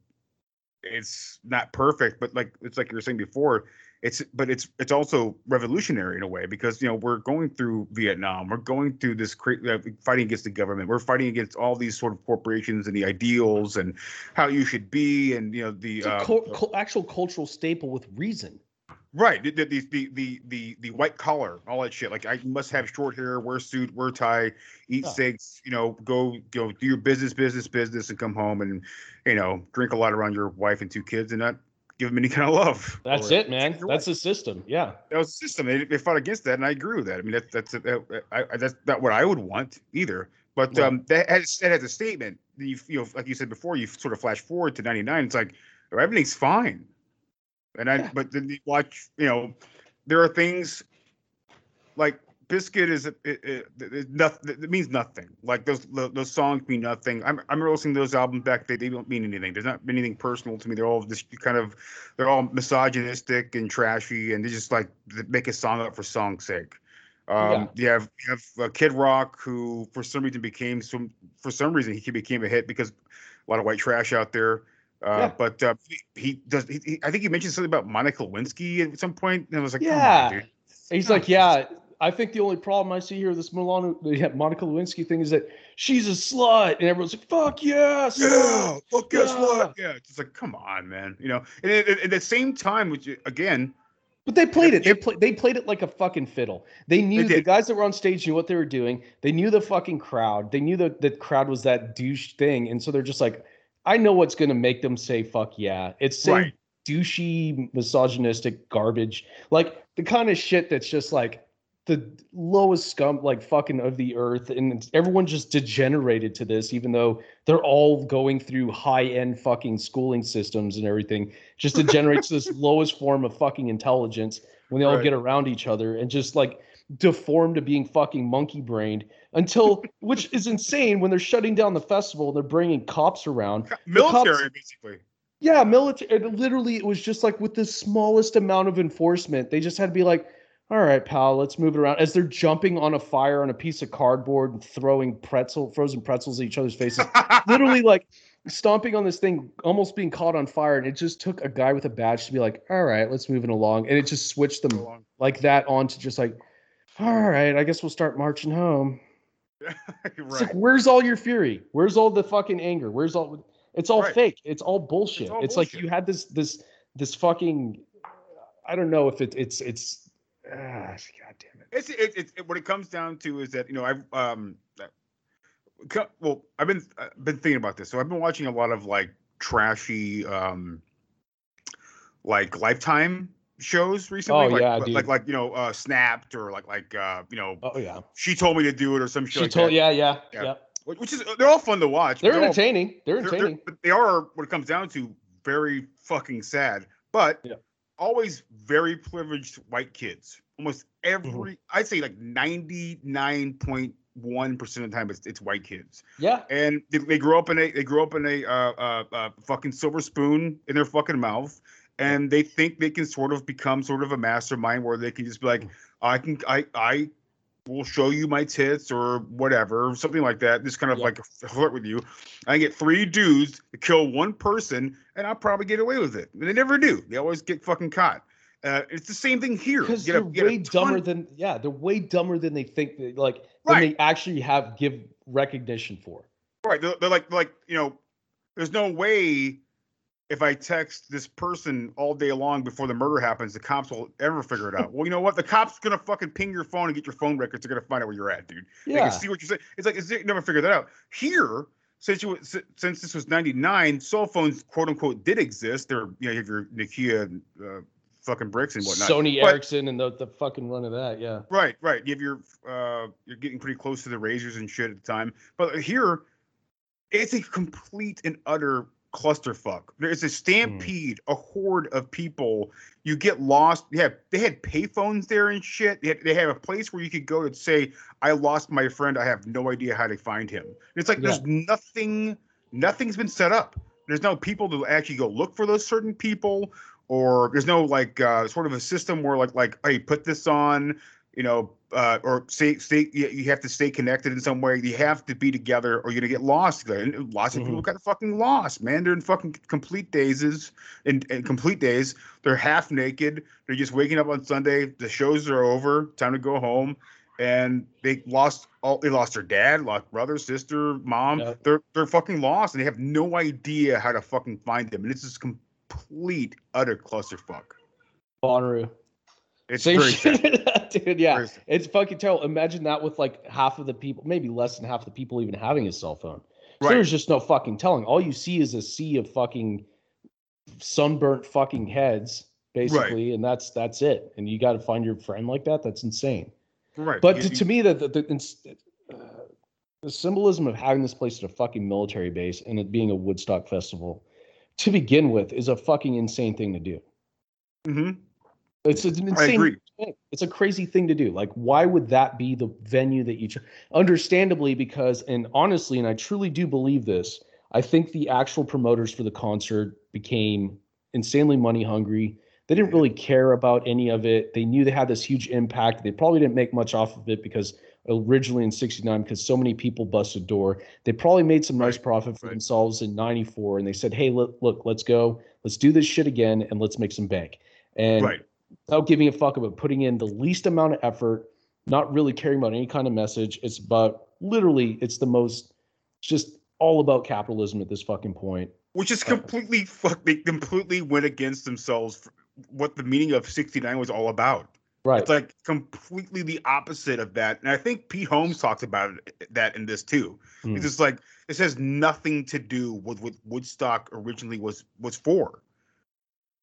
it's not perfect, but like it's like you were saying before, it's but it's it's also revolutionary in a way because you know we're going through Vietnam, we're going through this cra- uh, fighting against the government, we're fighting against all these sort of corporations and the ideals and how you should be, and you know the uh, cul- cul- actual cultural staple with reason. Right. The, the, the, the, the, the white collar, all that shit. Like I must have short hair, wear suit, wear tie, eat Yeah. steaks, you know, go, go do your business, business, business and come home and, you know, drink a lot around your wife and two kids and not give them any kind of love. That's it, man. That's the system. Yeah. That was the system. They, they fought against that. And I agree with that. I mean, that's, that's, uh, I, that's not what I would want either. But Right. um, that has, that has a statement. that You, you know, like you said before, you sort of flash forward to 99. It's like, everything's fine. And I, but then you watch, you know, there are things like Bizkit is it, it, it, it, nothing. It means nothing. Like those those those songs mean nothing. I'm I'm listening to those albums back. They, they don't mean anything. There's not anything personal to me. They're all just kind of they're all misogynistic and trashy, and they just like they make a song up for song's sake. Um, you have you have uh, Kid Rock, who for some reason became some for some reason he became a hit because a lot of white trash out there. Uh, Yeah. But uh, he, he does. He, he- I think he mentioned something about Monica Lewinsky at some point, and I was like, Yeah. Come on, dude. He's like, yeah. I think the only problem I see here with this Milano, yeah, Monica Lewinsky thing is that she's a slut, and everyone's like, "Fuck yes, Yeah, fuck well, guess yeah." what? Yeah, it's like, come on, man. You know, and at, at- the same time, which again, But they played it. They played. They played it like a fucking fiddle. They knew the guys that were on stage knew what they were doing. They knew the fucking crowd. They knew that the crowd was that douche thing, and so they're just like, I know what's gonna make them say "fuck yeah." It's saying Right. douchey, misogynistic garbage, like the kind of shit that's just like the lowest scum like fucking of the earth and everyone just degenerated to this even though they're all going through high-end fucking schooling systems and everything just degenerates to this lowest form of fucking intelligence when they all Right. get around each other and just like deformed to being fucking monkey brained until which is insane when they're shutting down the festival and they're bringing cops around The cops- Military, basically. yeah, military. Literally, it was just like with the smallest amount of enforcement, they just had to be like, "All right, pal, let's move it around." As they're jumping on a fire on a piece of cardboard and throwing pretzel, frozen pretzels at each other's faces, literally like stomping on this thing, almost being caught on fire. And it just took a guy with a badge to be like, "All right, let's move it along," and it just switched them like that on to just like, "All right, I guess we'll start marching home." It's like, where's all your fury? Where's all the fucking anger? Where's all? It's all Right. fake. It's all bullshit. It's, all like bullshit. you had this this this fucking. I don't know if it, it's it's. Ah, God damn it. It's it, it's it, what it comes down to is that you know I've um uh, well I've been I've been thinking about this so I've been watching a lot of like trashy um like lifetime shows recently Oh, like, yeah, like, like like you know uh snapped or like like uh you know Oh yeah. she told me to do it or some shit She like told. that. Yeah, yeah, Yeah. yeah. Which- which is they're all fun to watch They're but all- entertaining. They're they're- they're- entertaining. but they are what it comes down to very fucking sad but always very privileged white kids. Almost Mm-hmm. every i'd say like 99.1% of the time it's, it's white kids. Yeah. and they, they grow up in a they grow up in a uh, uh, uh, fucking silver spoon in their fucking mouth. And they think they can sort of become sort of a mastermind where they can just be like i can i i will show you my tits or whatever something like that just kind of like flirt with you i get three dudes to kill one person and i'll probably get away with it and they never do they always get fucking caught uh, it's the same thing here Because You get a- they're a way dumber than yeah, they're way dumber than they think. They, like than they actually have give recognition for. Right. They're, they're like like you know, there's no way if I text this person all day long before the murder happens, the cops will ever figure it out. well, you know what? The cops gonna fucking ping your phone and get your phone records. They're gonna find out where you're at, dude. They Yeah. can see what you're saying. It's like it's, they never figured that out. Here, since you since this was '99, cell phones quote unquote did exist. They're you know you have your Nokia uh, fucking bricks and whatnot. Sony But- Ericsson and the, the fucking run of that. Yeah. Right, right. You have your uh you're getting pretty close to the razors and shit at the time. But here it's a complete and utter clusterfuck. There's a stampede, a horde of people. You get lost. Yeah, they had payphones there and shit. They, had, they have a place where you could go and say, "I lost my friend. I have no idea how to find him." And it's like there's nothing. Nothing's been set up. There's no people to actually go look for those certain people, or there's no like uh, sort of a system where like like hey, put this on. You know, uh, or stay, stay. You have to stay connected in some way. You have to be together, or you're gonna get lost. And lots of people got fucking lost, man. They're in fucking complete dazes, in, in complete days. They're half naked. They're just waking up on Sunday. The shows are over. Time to go home. And they lost all. They lost their dad, lost brother, sister, mom. They're they're fucking lost, and they have no idea how to fucking find them. And it's just complete utter clusterfuck. Bonnaroo. It's Same very dude. Yeah, it's fucking terrible. Imagine that with like half of the people, maybe less than half the people even having a cell phone. So Right. There's just no fucking telling. All you see is a sea of fucking sunburnt fucking heads, basically, and that's that's it. And you got to find your friend like that. That's insane. Right. But You- to, you- to me, the the, the, uh, the symbolism of having this place at a fucking military base and it being a Woodstock festival, to begin with, is a fucking insane thing to do. Mhm. It's, it's an insane thing. It's a crazy thing to do. Like, why would that be the venue that you? Understandably, because and honestly, and I truly do believe this. I think the actual promoters for the concert became insanely money hungry. They didn't really care about any of it. They knew they had this huge impact. They probably didn't make much off of it because originally in 69 because so many people busted door they probably made some nice profit for themselves in 94 and they said hey look, look let's go let's do this shit again and let's make some bank and Right. Without giving a fuck about putting in the least amount of effort, not really caring about any kind of message. It's about literally, it's the most just all about capitalism at this fucking point. which is completely fuck. They completely went against themselves. For what the meaning of '69 was all about. Right. It's like completely the opposite of that. And I think Pete Holmes talks about it, that in this too. Hmm. It's just like this has nothing to do with what Woodstock originally was was for.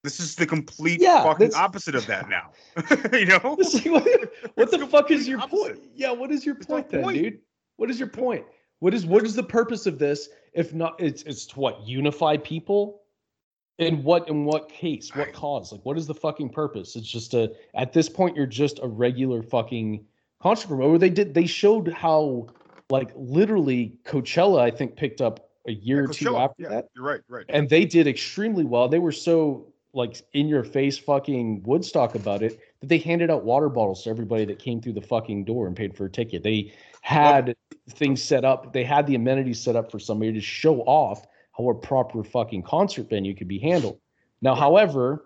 This is the complete Yeah, fucking opposite of that now. you know? Like, what, what the fuck is your point? Yeah, what is your point then, point. dude? What is your point? What is what is the purpose of this? If not, it's it's to what unify people. In what in what case? What cause? Like, what is the fucking purpose? It's just a at this point you're just a regular fucking concert promoter. They did they showed how like literally Coachella I think picked up a year or two after yeah, that You're right, right. and they did extremely well. They were so like in your face fucking Woodstock about it that they handed out water bottles to everybody that came through the fucking door and paid for a ticket. They had things set up. They had the amenities set up for somebody to show off how a proper fucking concert venue could be handled. Now, however,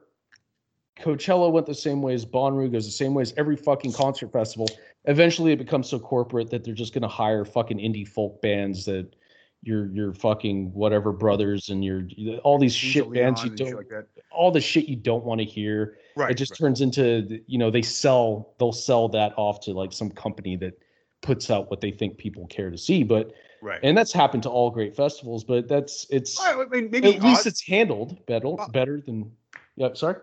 Coachella went the same way as Bonnaroo goes the same way as every fucking concert festival. Eventually, it becomes so corporate that they're just going to hire fucking indie folk bands that your your fucking whatever brothers and your all these shit bands you Leon and shit don't like all the shit you don't want to hear. Right, It just right. turns into you know they sell they'll sell that off to like some company that puts out what they think people care to see. But Right. and that's happened to all great festivals. But that's it's I mean, maybe at least it's handled better better than yeah. Sorry.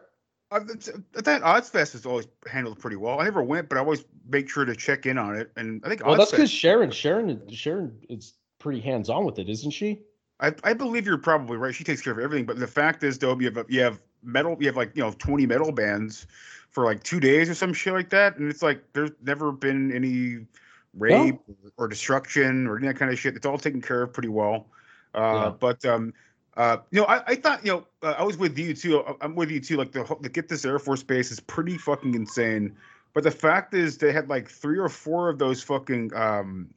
Th- that Ozzfest is always handled pretty well. I never went, but I always make sure to check in on it. And I think Well, that's because Sharon Sharon Sharon is pretty hands on with it, isn't she? I, I believe you're probably right. She takes care of everything. But the fact is, though, you have you have metal, you have like you know 20 metal bands for like two days or some shit like that, and it's like there's never been any rape or destruction or any of that kind of shit. It's all taken care of pretty well. Uh, Yeah. But um, uh, you know, I, I thought you know uh, I was with you too. I- I'm with you too. Like the the get this Air Force base is pretty fucking insane. But the fact is, they had like three or four of those fucking um,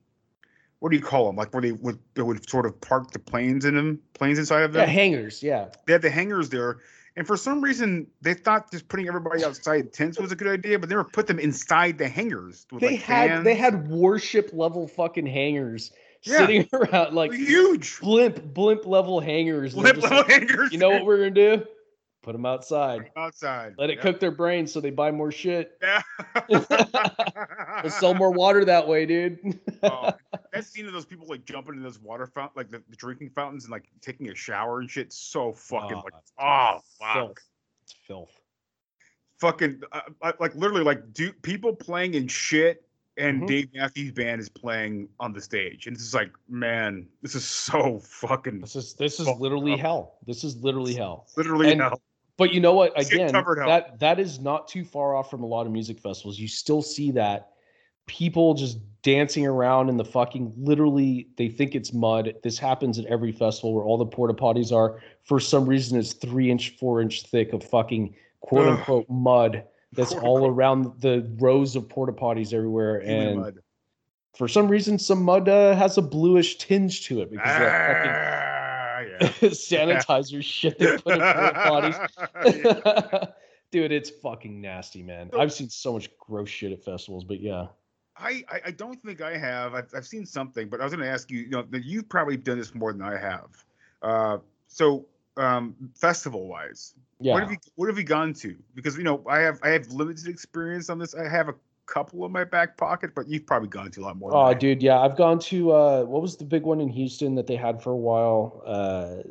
what do you call them? Like where they would they would sort of park the planes in them, planes inside of Yeah, them. hangars. Yeah. they had the hangars there, and for some reason they thought just putting everybody outside tents was a good idea, but they never put them inside the hangars. With, They like, had they had warship level fucking hangars Yeah. sitting around like huge blimp blimp level hangars. Blimp level like, hangars, You know what we're gonna do? Put them outside. outside. Let it cook their brains so they buy more shit. Yeah. Sell more water that way, dude. Oh, that scene of those people like jumping in those water fountain, like the, the drinking fountains, and like taking a shower and shit. So fucking Oh, like, oh fuck. filth. It's filth. fucking uh, uh, like literally like do people playing in shit and Mhm. Dave Matthews Band is playing on the stage and it's just like man this is so fucking This is this is literally up. hell. This is literally hell. literally And- hell. But you know what? Again, that that is not too far off from a lot of music festivals. You still see that people just dancing around in the fucking literally they think it's mud. This happens at every festival where all the porta potties are. For some reason, it's three inch, four inch thick of fucking quote Ugh. unquote mud that's all around the rows of porta potties everywhere. Human and mud. for some reason, some mud uh, has a bluish tinge to it because of that fucking Ah, yeah. sanitizer shit they put in potties. Dude, it's fucking nasty, man. I've seen so much gross shit at festivals, but yeah. I, I I don't think I have. I've, I've seen something, but I was going to ask you. You know, you've probably done this more than I have. Uh, so um, festival wise, Yeah. what have you what have you gone to? Because you know, I have I have limited experience on this. I have a couple in my back pocket, but you've probably gone to a lot more. Oh, dude, yeah. I've gone to uh what was the big one in Houston that they had for a while? Uh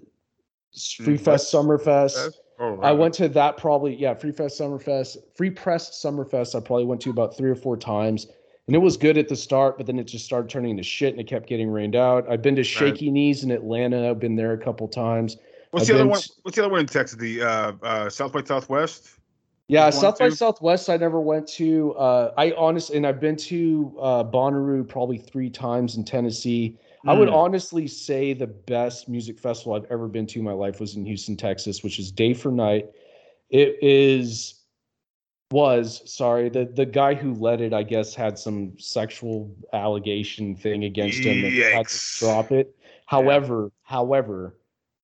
Free Mm, Fest Summerfest. Fest? Oh, I went to that probably, yeah, Free Fest Summerfest. Free Press Summerfest, I probably went to about three or four times. And it was good at the start, but then it just started turning into shit and it kept getting rained out. I've been to Shaky Knees in Atlanta. I've been there a couple times. What's I've the other one? What's the other one in Texas? The uh, uh, South by Southwest. Yeah, South by too? Southwest. I never went to. Uh, I honestly, and I've been to uh, Bonnaroo probably three times in Tennessee. I would Mm. honestly say the best music festival I've ever been to in my life was in Houston, Texas, which is Day for Night. It is was sorry the the guy who led it, I guess, had some sexual allegation thing against him and had to drop it. However, however,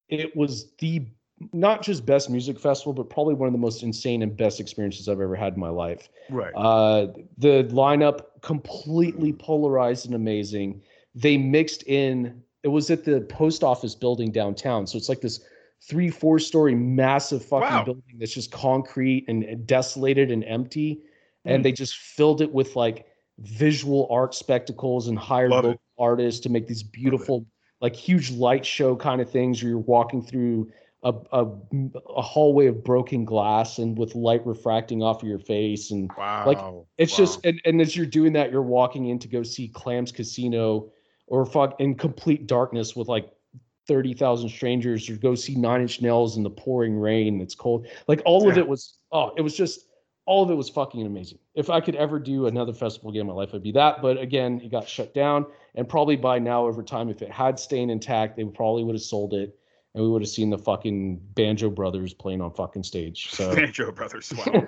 it was the not just best music festival, but probably one of the most insane and best experiences I've ever had in my life. Right. Uh, the lineup completely polarized and amazing. They mixed in. It was at the post office building downtown, so it's like this three, four story massive fucking Wow. building that's just concrete and and desolated and empty. And Mm. they just filled it with like visual art spectacles and hired Love it. local artists to make these beautiful, like huge light show kind of things where you're walking through a, a a hallway of broken glass and with light refracting off of your face. And like Wow, it's just and, and as you're doing that you're walking in to go see clams casino or fuck in complete darkness with like 30,000 strangers or go see nine inch nails in the pouring rain it's cold. Like all of it was oh it was just all of it was fucking amazing. If i could ever do another festival again in my life it'd be that. But again it got shut down. And probably by now over time if it had stayed intact they probably would have sold it and we would have seen the fucking banjo brothers playing on fucking stage so Banjo Brothers. Wow.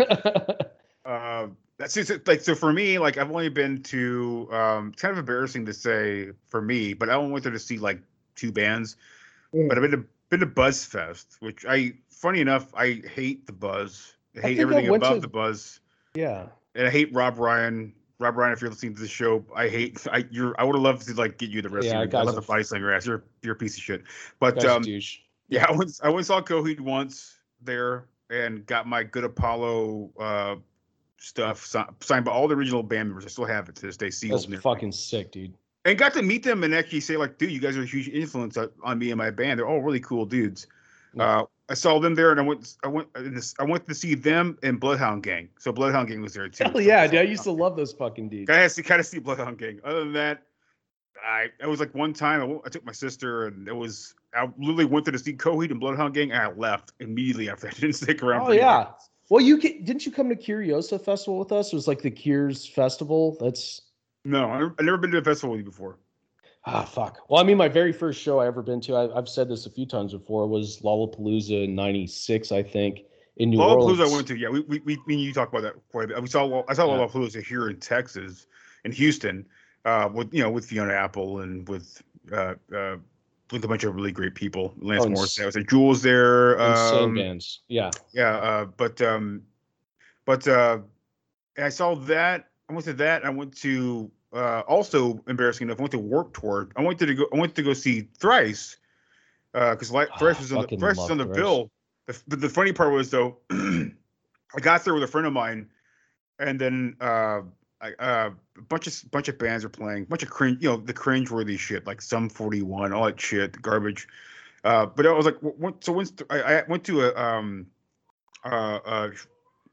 uh, that's just like so for me. Like I've only been to. Um, it's kind of embarrassing to say for me, but I only went there to see like two bands. But I've been to been to Buzz Fest, which I funny enough I hate the Buzz. I I hate I everything went above to- the Buzz, yeah and I hate Rob Ryan. Rob Ryan, if you're listening to the show, I hate. I you're. I would have loved to like get you the rest Yeah, of your. I love the body slinger ass. You're you're a piece of shit. But um, yeah, I went I went and saw Coheed once there and got my Good Apollo uh stuff signed by all the original band members. I still have it to this day sealed. that's fucking sick dude and got to meet them and actually say like, dude, you guys are a huge influence on me and my band. They're all really cool dudes. Uh, I saw them there and I went I went I went to see them and Bloodhound Gang. So Bloodhound Gang was there too. hell yeah dude i used to love those fucking dudes I had to kind of see Bloodhound Gang. Other than that, I it was like one time I, went- I took my sister and it was I literally went there to see Coheed and Bloodhound Gang and I left immediately after. I didn't stick around. Oh yeah. Well, you can, didn't you come to Curiosa Festival with us? It was like the Cures Festival. That's No, I- I've never been to a festival with you before. Ah fuck. Well, I mean, my very first show I ever been to, I, I've said this a few times before, was Lollapalooza in '96, I think, in New Orleans. Lollapalooza I went to. Yeah, we we we, and you talked about that quite a bit. We saw I saw Yeah. Lollapalooza here in Texas, in Houston, uh, with you know with Fiona Apple and with uh, uh, with a bunch of really great people. Lance Oh, Morris, there was a Jules there. Um, bands. Yeah. yeah, uh, but um, but uh, I saw that. I went to that. I went to uh, also embarrassing enough. I went to Warped Tour. I went to go. I went to go see Thrice uh because like Thrice was on the Thrice was on the Thrice. bill. The, but the funny part was though, I got there with a friend of mine, and then uh, I, uh, a bunch of bunch of bands are playing, bunch of cringe, you know, the cringe-worthy shit like Sum 41, all that shit, garbage. Uh, but I was like, w- w- so once I, I went to a um, uh, uh,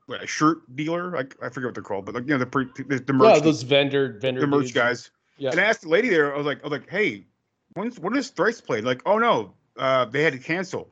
what, a shirt dealer, like I forget what they're called, but like you know the pre, the, the merch, Yeah, those vendor vendor the merch dudes. guys. Yeah. And I asked the lady there, I was like, I was like, hey, when's when is Thrice played? Like, oh no, uh, they had to cancel.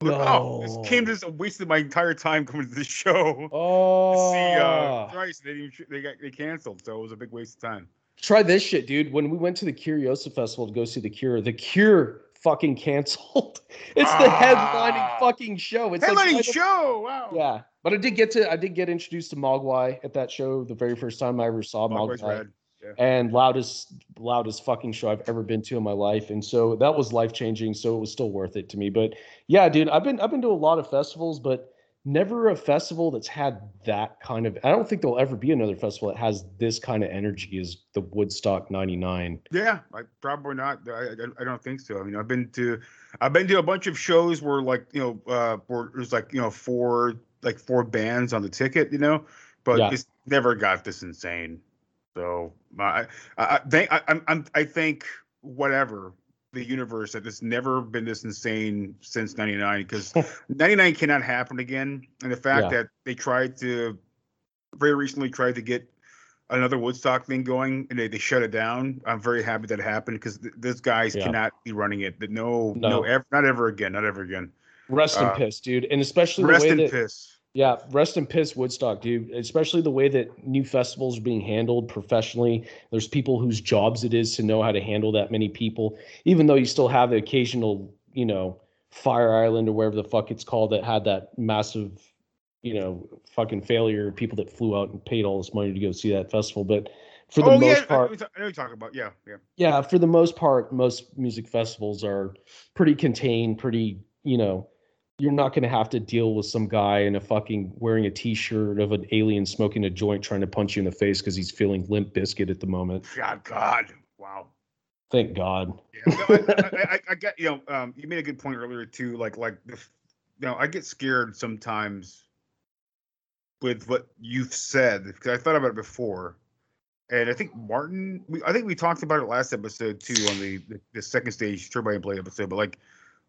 Like, oh, No. this came just wasted my entire time coming to this show. Oh. To see uh, Thrice, they didn't they got they canceled, so it was a big waste of time. Try this shit, dude. When we went to the Curiosa Festival to go see the Cure, the Cure fucking canceled. It's the headlining fucking show. It's like, Ah. Headlining the- show, wow. Yeah, but I did get to I did get introduced to Mogwai at that show the very first time I ever saw Mogwai's Mogwai. yeah. And loudest loudest fucking show I've ever been to in my life, and so that was life changing. So it was still worth it to me. But yeah, dude, I've been I've been to a lot of festivals, but never a festival that's had that kind of. I don't think there'll ever be another festival that has this kind of energy as the Woodstock '99. Yeah, I probably not. I, I, I don't think so. I mean, I've been to, I've been to a bunch of shows where like you know, uh, where there's like you know four like four bands on the ticket, you know, but Yeah. it's never got this insane. So I, I, I think I, I'm, I'm, I think whatever the universe that it's never been this insane since '99 because '99 cannot happen again, and the fact Yeah. that they tried to very recently tried to get another Woodstock thing going, and they, they shut it down. I'm very happy that happened because th- those guys Yeah. cannot be running it. No, no, No. ever, not ever again, not ever again. Rest in Uh, piss, dude, and especially Rest the way in that piss. Yeah, rest in piss, Woodstock, dude. Especially the way that new festivals are being handled professionally. There's people whose jobs it is to know how to handle that many people, even though you still have the occasional, you know, Fire Island or wherever the fuck it's called that had that massive, you know, fucking failure. People that flew out and paid all this money to go see that festival. But for the oh most yeah, part, I know you're talking about. Yeah, yeah. yeah, for the most part, most music festivals are pretty contained, pretty, you know, you're not going to have to deal with some guy in a fucking wearing a t-shirt of an alien smoking a joint trying to punch you in the face because he's feeling Limp Bizkit at the moment. God, God, wow. Thank God. Yeah, no, I, I, I, I get you know. Um, you made a good point earlier too. Like, like the, you know, I get scared sometimes with what you've said because I thought about it before, and I think Martin. We, I think we talked about it last episode too on the the, the second stage Turbine Blade episode. But like,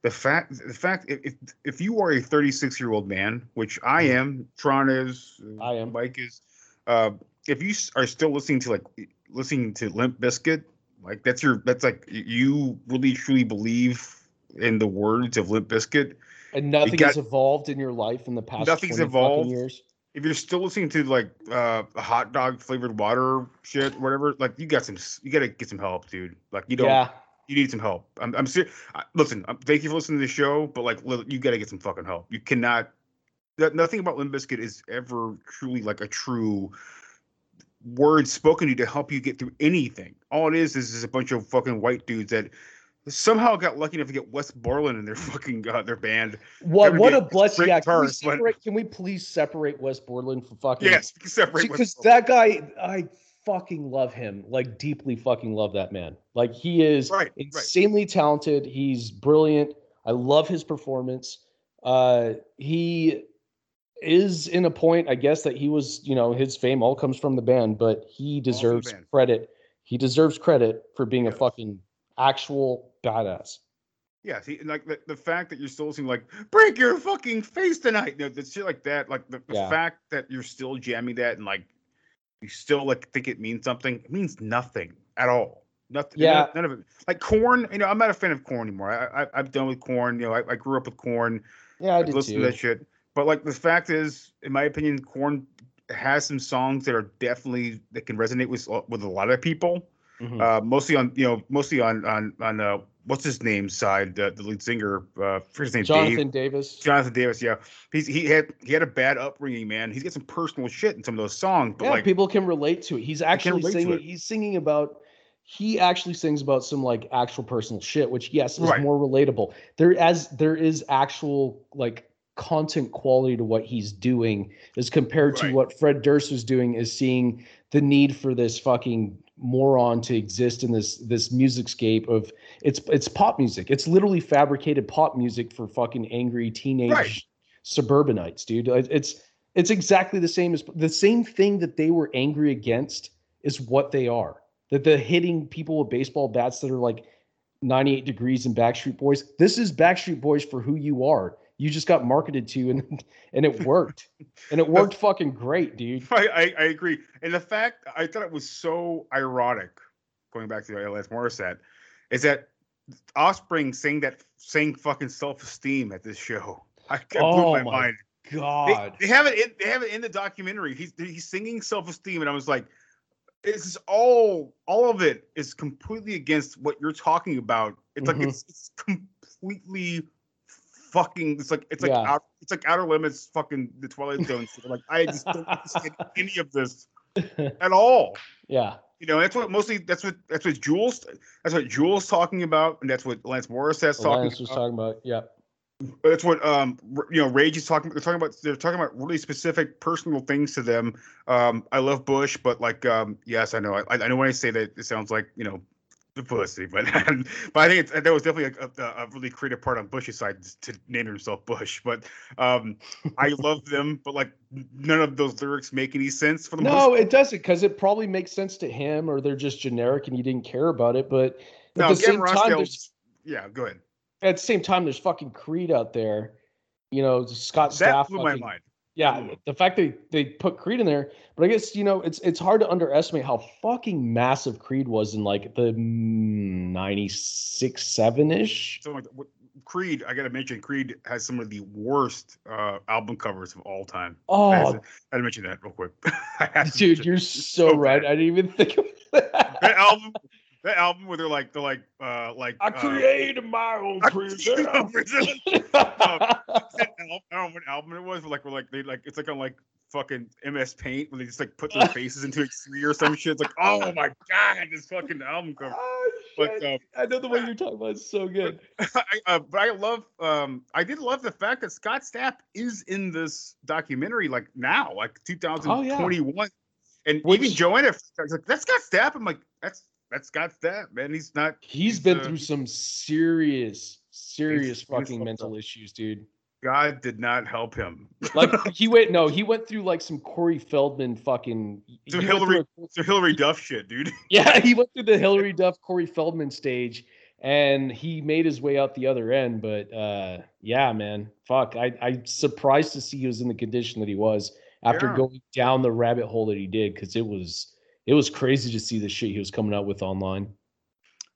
the fact the fact if if, you are a 36 year old man, which I am, Tron is, Mm-hmm. I am, Mike is, uh, if you are still listening to like listening to Limp Bizkit, like that's your that's like you really truly believe in the words of Limp Bizkit. And nothing got- has evolved in your life in the past. Nothing's 20 fucking evolved. Years. If you're still listening to like uh hot dog flavored water shit, whatever, like you got some, you gotta get some help, dude. Like you don't, Yeah. You need some help. I'm, I'm serious. Listen, um, thank you for listening to the show, but like, li- you gotta get some fucking help. You cannot. Nothing about Limp Bizkit is ever truly like a true word spoken to you to help you get through anything. All it is is, is a bunch of fucking white dudes that somehow got lucky enough to get Wes Borland in their fucking uh, their band. What what a blessing! Yeah, can we, but- can we please separate Wes Borland from fucking? Yes, separate because that guy, I fucking love him. Like deeply fucking love that man. Like he is insanely talented. He's brilliant. I love his performance. Uh, he is in a point, I guess, that he was, you know, his fame all comes from the band, but he deserves credit. He deserves credit for being a fucking actual badass. Yeah, see, like the, the fact that you're still seeing like break your fucking face tonight, you know, the shit like that, like the, the Yeah. fact that you're still jamming that and like you still like think it means something, it means nothing at all. Nothing. Yeah. None, none of it. Like Korn, you know, I'm not a fan of Korn anymore. I, I I'm done with Korn. You know, I, I grew up with Korn. Yeah, I did listened too. to that shit. But like the fact is, in my opinion, Korn has some songs that are definitely that can resonate with with a lot of people. Mhm. Uh, mostly on you know, mostly on on on uh, what's his name side, uh, the lead singer, uh, his name Jonathan Dave. Davis. Jonathan Davis, yeah, he's he had he had a bad upbringing, man. He's got some personal shit in some of those songs, but yeah, like people can relate to it. He's actually singing. He's singing about. He actually sings about some like actual personal shit, which yes is Right. more relatable. There as there is actual like content quality to what he's doing as compared to what Fred Durst was doing. Is seeing the need for this fucking moron to exist in this this musicscape of it's it's pop music. It's literally fabricated pop music for fucking angry teenage Right. suburbanites, dude. It's it's exactly the same as the same thing that they were angry against is what they are. That the hitting people with baseball bats that are like 98 degrees in Backstreet Boys. This is Backstreet Boys for who you are. You just got marketed to and and it worked. and it worked fucking great, dude. I, I, I agree. And the fact I thought it was so ironic, going back to Alanis Morissette, is that Offspring saying that saying fucking self esteem at this show. I blew Oh my, my mind. God. they have it. In, they have it in the documentary. He's he's singing self esteem, and I was like, "This is all. All of it is completely against what you're talking about. It's Mhm. like it's, it's completely fucking. It's like it's like Yeah. out, it's like Outer Limits. Fucking the Twilight Zone. shit. Like I just don't understand any of this at all. Yeah. You know, that's what mostly that's what that's what Jewel's that's what Jewel's talking about, and that's what Alanis Morissette has talking was talking about. Yeah. that's what um you know rage is talking they're talking about they're talking about really specific personal things to them um i love bush but like um yes i know i, I know when i say that it sounds like you know the pussy but but i think it's, that was definitely a, a, a really creative part on bush's side to name himself bush but um i love them but like none of those lyrics make any sense for the most No, it doesn't because it probably makes sense to him or they're just generic and you didn't care about it. But at no the Gavin same time, there's yeah go ahead at the same time, there's fucking Creed out there. You know, Scott that Stapp. blew my mind Yeah, the fact that they put Creed in there, but I guess you know it's it's hard to underestimate how fucking massive Creed was in like the '96, seven ish. So like Creed, I gotta mention, Creed has some of the worst uh, album covers of all time. I had, Oh. to, I had to mention that real quick. I had to Dude, you're it. so right. I didn't even think of that album. That album where they're like, they're like, uh, like. I uh, created my own I prison. my own prison. Um, I don't know what album it was, but like, we're like, they like, it's like on like fucking MS Paint where they just like put their faces into a tree or some shit. It's like, oh my god, this fucking album cover. but um, I know the one you're talking about. It's so good. I, uh, but I love, um, I did love the fact that Scott Stapp is in this documentary, like now, like 2021, and even Joanna, I was like, that's Scott Stapp. I'm like, that's that's Scott that man. He's not. He's been uh, through some serious, serious fucking mental issues, dude. God did not help him. Like he went, no, he went through like some Corey Feldman fucking. So Hillary, a- so Hilary Duff shit, dude. yeah, he went through the Hilary Duff, Corey Feldman stage, and he made his way out the other end. But uh, yeah, man, fuck, I I'm surprised to see he was in the condition that he was after Yeah. going down the rabbit hole that he did because it was it was crazy to see the shit he was coming out with online.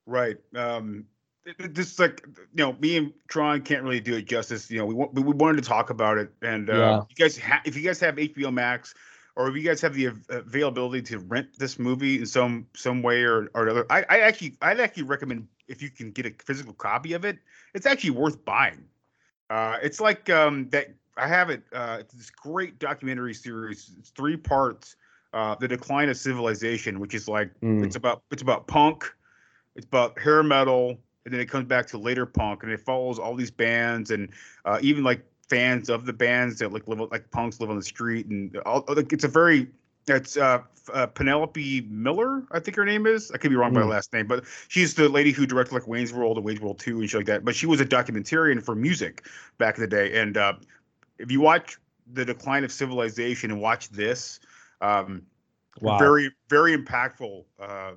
Right. Um, it- like you know, me and Tron can't really do it justice. You know, we we we wanted to talk about it, and uh, Yeah. you guys, ha- if you guys have HBO Max, or if you guys have the av- availability to rent this movie in some some way or or another, I, I actually I'd actually recommend if you can get a physical copy of it, it's actually worth buying. Uh, it's like um, that. I have it. Uh, it's this great documentary series. It's three parts. Uh, the decline of civilization, which is like Mm. it's about it's about punk, it's about hair metal, and then it comes back to later punk, and it follows all these bands and uh, even like fans of the bands that like live like punks live on the street, and all. like, It's a very it's uh, uh, Penelope Miller, I think her name is. I could be wrong by the Mm. last name, but she's the lady who directed like Wayne's World and Wayne's World Two and shit like that. But she was a documentarian for music back in the day, and uh, if you watch the decline of civilization and watch this, um, Wow. very very impactful uh, uh,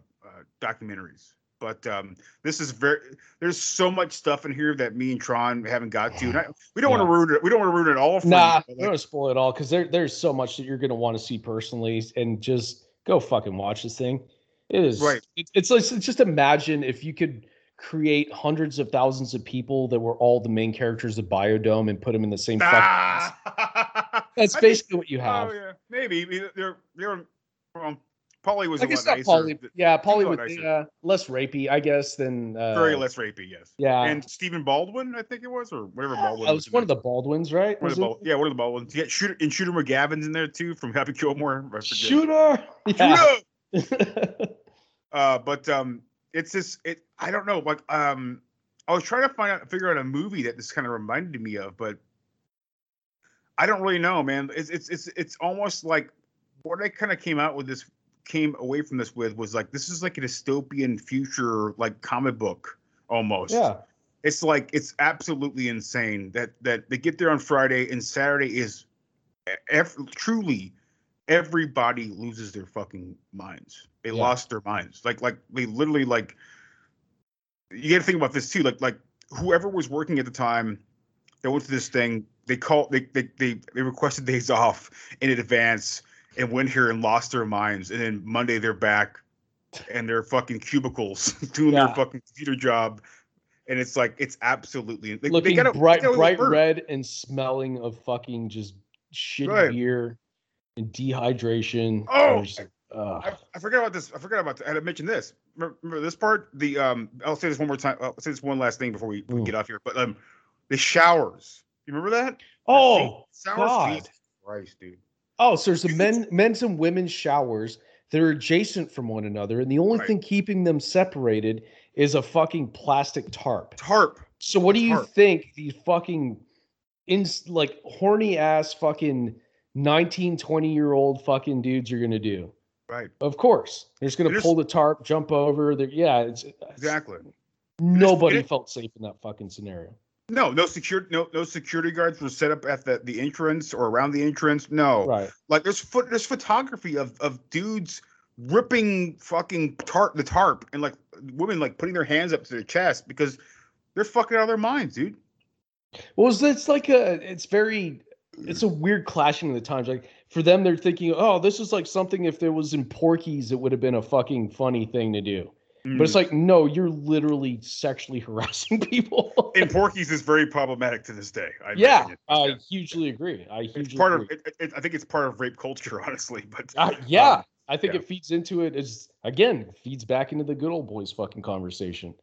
documentaries. But um, this is very there's so much stuff in here that me and Tron haven't got to. And I, we don't want to ruin it. We don't want to ruin it all for Nah, you. I'm but, gonna spoil it all because there there's so much that you're gonna want to see personally, and just go fucking watch this thing. It is Right. It, it's like it's just imagine if you could create hundreds of thousands of people that were all the main characters of Biodome and put them in the same. fucking Ah! That's I think- basically what you have. Oh yeah, maybe they're they're well, Pauly was I a guess lot not nicer. Pauly. Yeah, Pauly was yeah, less rapey, I guess, than uh, very less rapey, yes. yeah. and Stephen Baldwin, I think it was, or whatever Baldwin. That was one of the Baldwins, right? One Was of the it? Yeah, one of the Baldwins. Yeah, Shooter and Shooter McGavin's in there too from Happy Gilmore. I. Shooter. Yeah. Shooter! uh, but um, it's this. It I don't know. Like um, I was trying to find out, figure out a movie that this kind of reminded me of, but I don't really know, man. It's it's it's it's almost like what I kind of came out with this came away from this with was like this is like a dystopian future like comic book almost. Yeah. It's like it's absolutely insane that that they get there on Friday and Saturday is ev- truly everybody loses their fucking minds. They Yeah. lost their minds. Like like they literally like you got to think about this too. Like like whoever was working at the time that went to this thing, they called they they they, they requested days off in advance and went here and lost their minds. And then Monday they're back and they're fucking cubicles doing Yeah. their fucking computer job. And it's like it's absolutely they, Looking they gotta, bright, bright red and smelling of fucking just shit Right. beer and dehydration. Oh, I. I, I forgot about this. I forgot about. That. I had to mention this. Remember, remember this part? The um. I'll say this one more time. I'll say this one last thing before we, we Mm. get off here. But um, the showers. You remember that? Oh, showers. God. Jesus Christ, dude. Oh, so there's the men, men's and women's showers that are adjacent from one another, and the only Right. thing keeping them separated is a fucking plastic tarp. Tarp. So what do you Tarp. think these fucking in like horny ass fucking 19, 20 year old fucking dudes are gonna do? Right. Of course. They're just gonna It is- pull the tarp, jump over. They're, yeah, it's Exactly. nobody it- felt safe in that fucking scenario. No, no security. No, no security guards were set up at the, the entrance or around the entrance. No. Right. Like there's foot. There's photography of of dudes ripping fucking tarp the tarp and like women like putting their hands up to their chest because they're fucking out of their minds, dude. Well, it's, it's like a, it's very, it's a weird clashing of the times. Like for them, they're thinking, oh, this is like something if there was in Porky's, it would have been a fucking funny thing to do. But it's Mm. like, no, you're literally sexually harassing people. and Porky's is very problematic to this day. I yeah. I hugely agree. I hugely it's part agree. of. It, it, I think it's part of rape culture, honestly. But Uh, yeah, um, I think yeah. it feeds into it as again feeds back into the good old boys fucking conversation.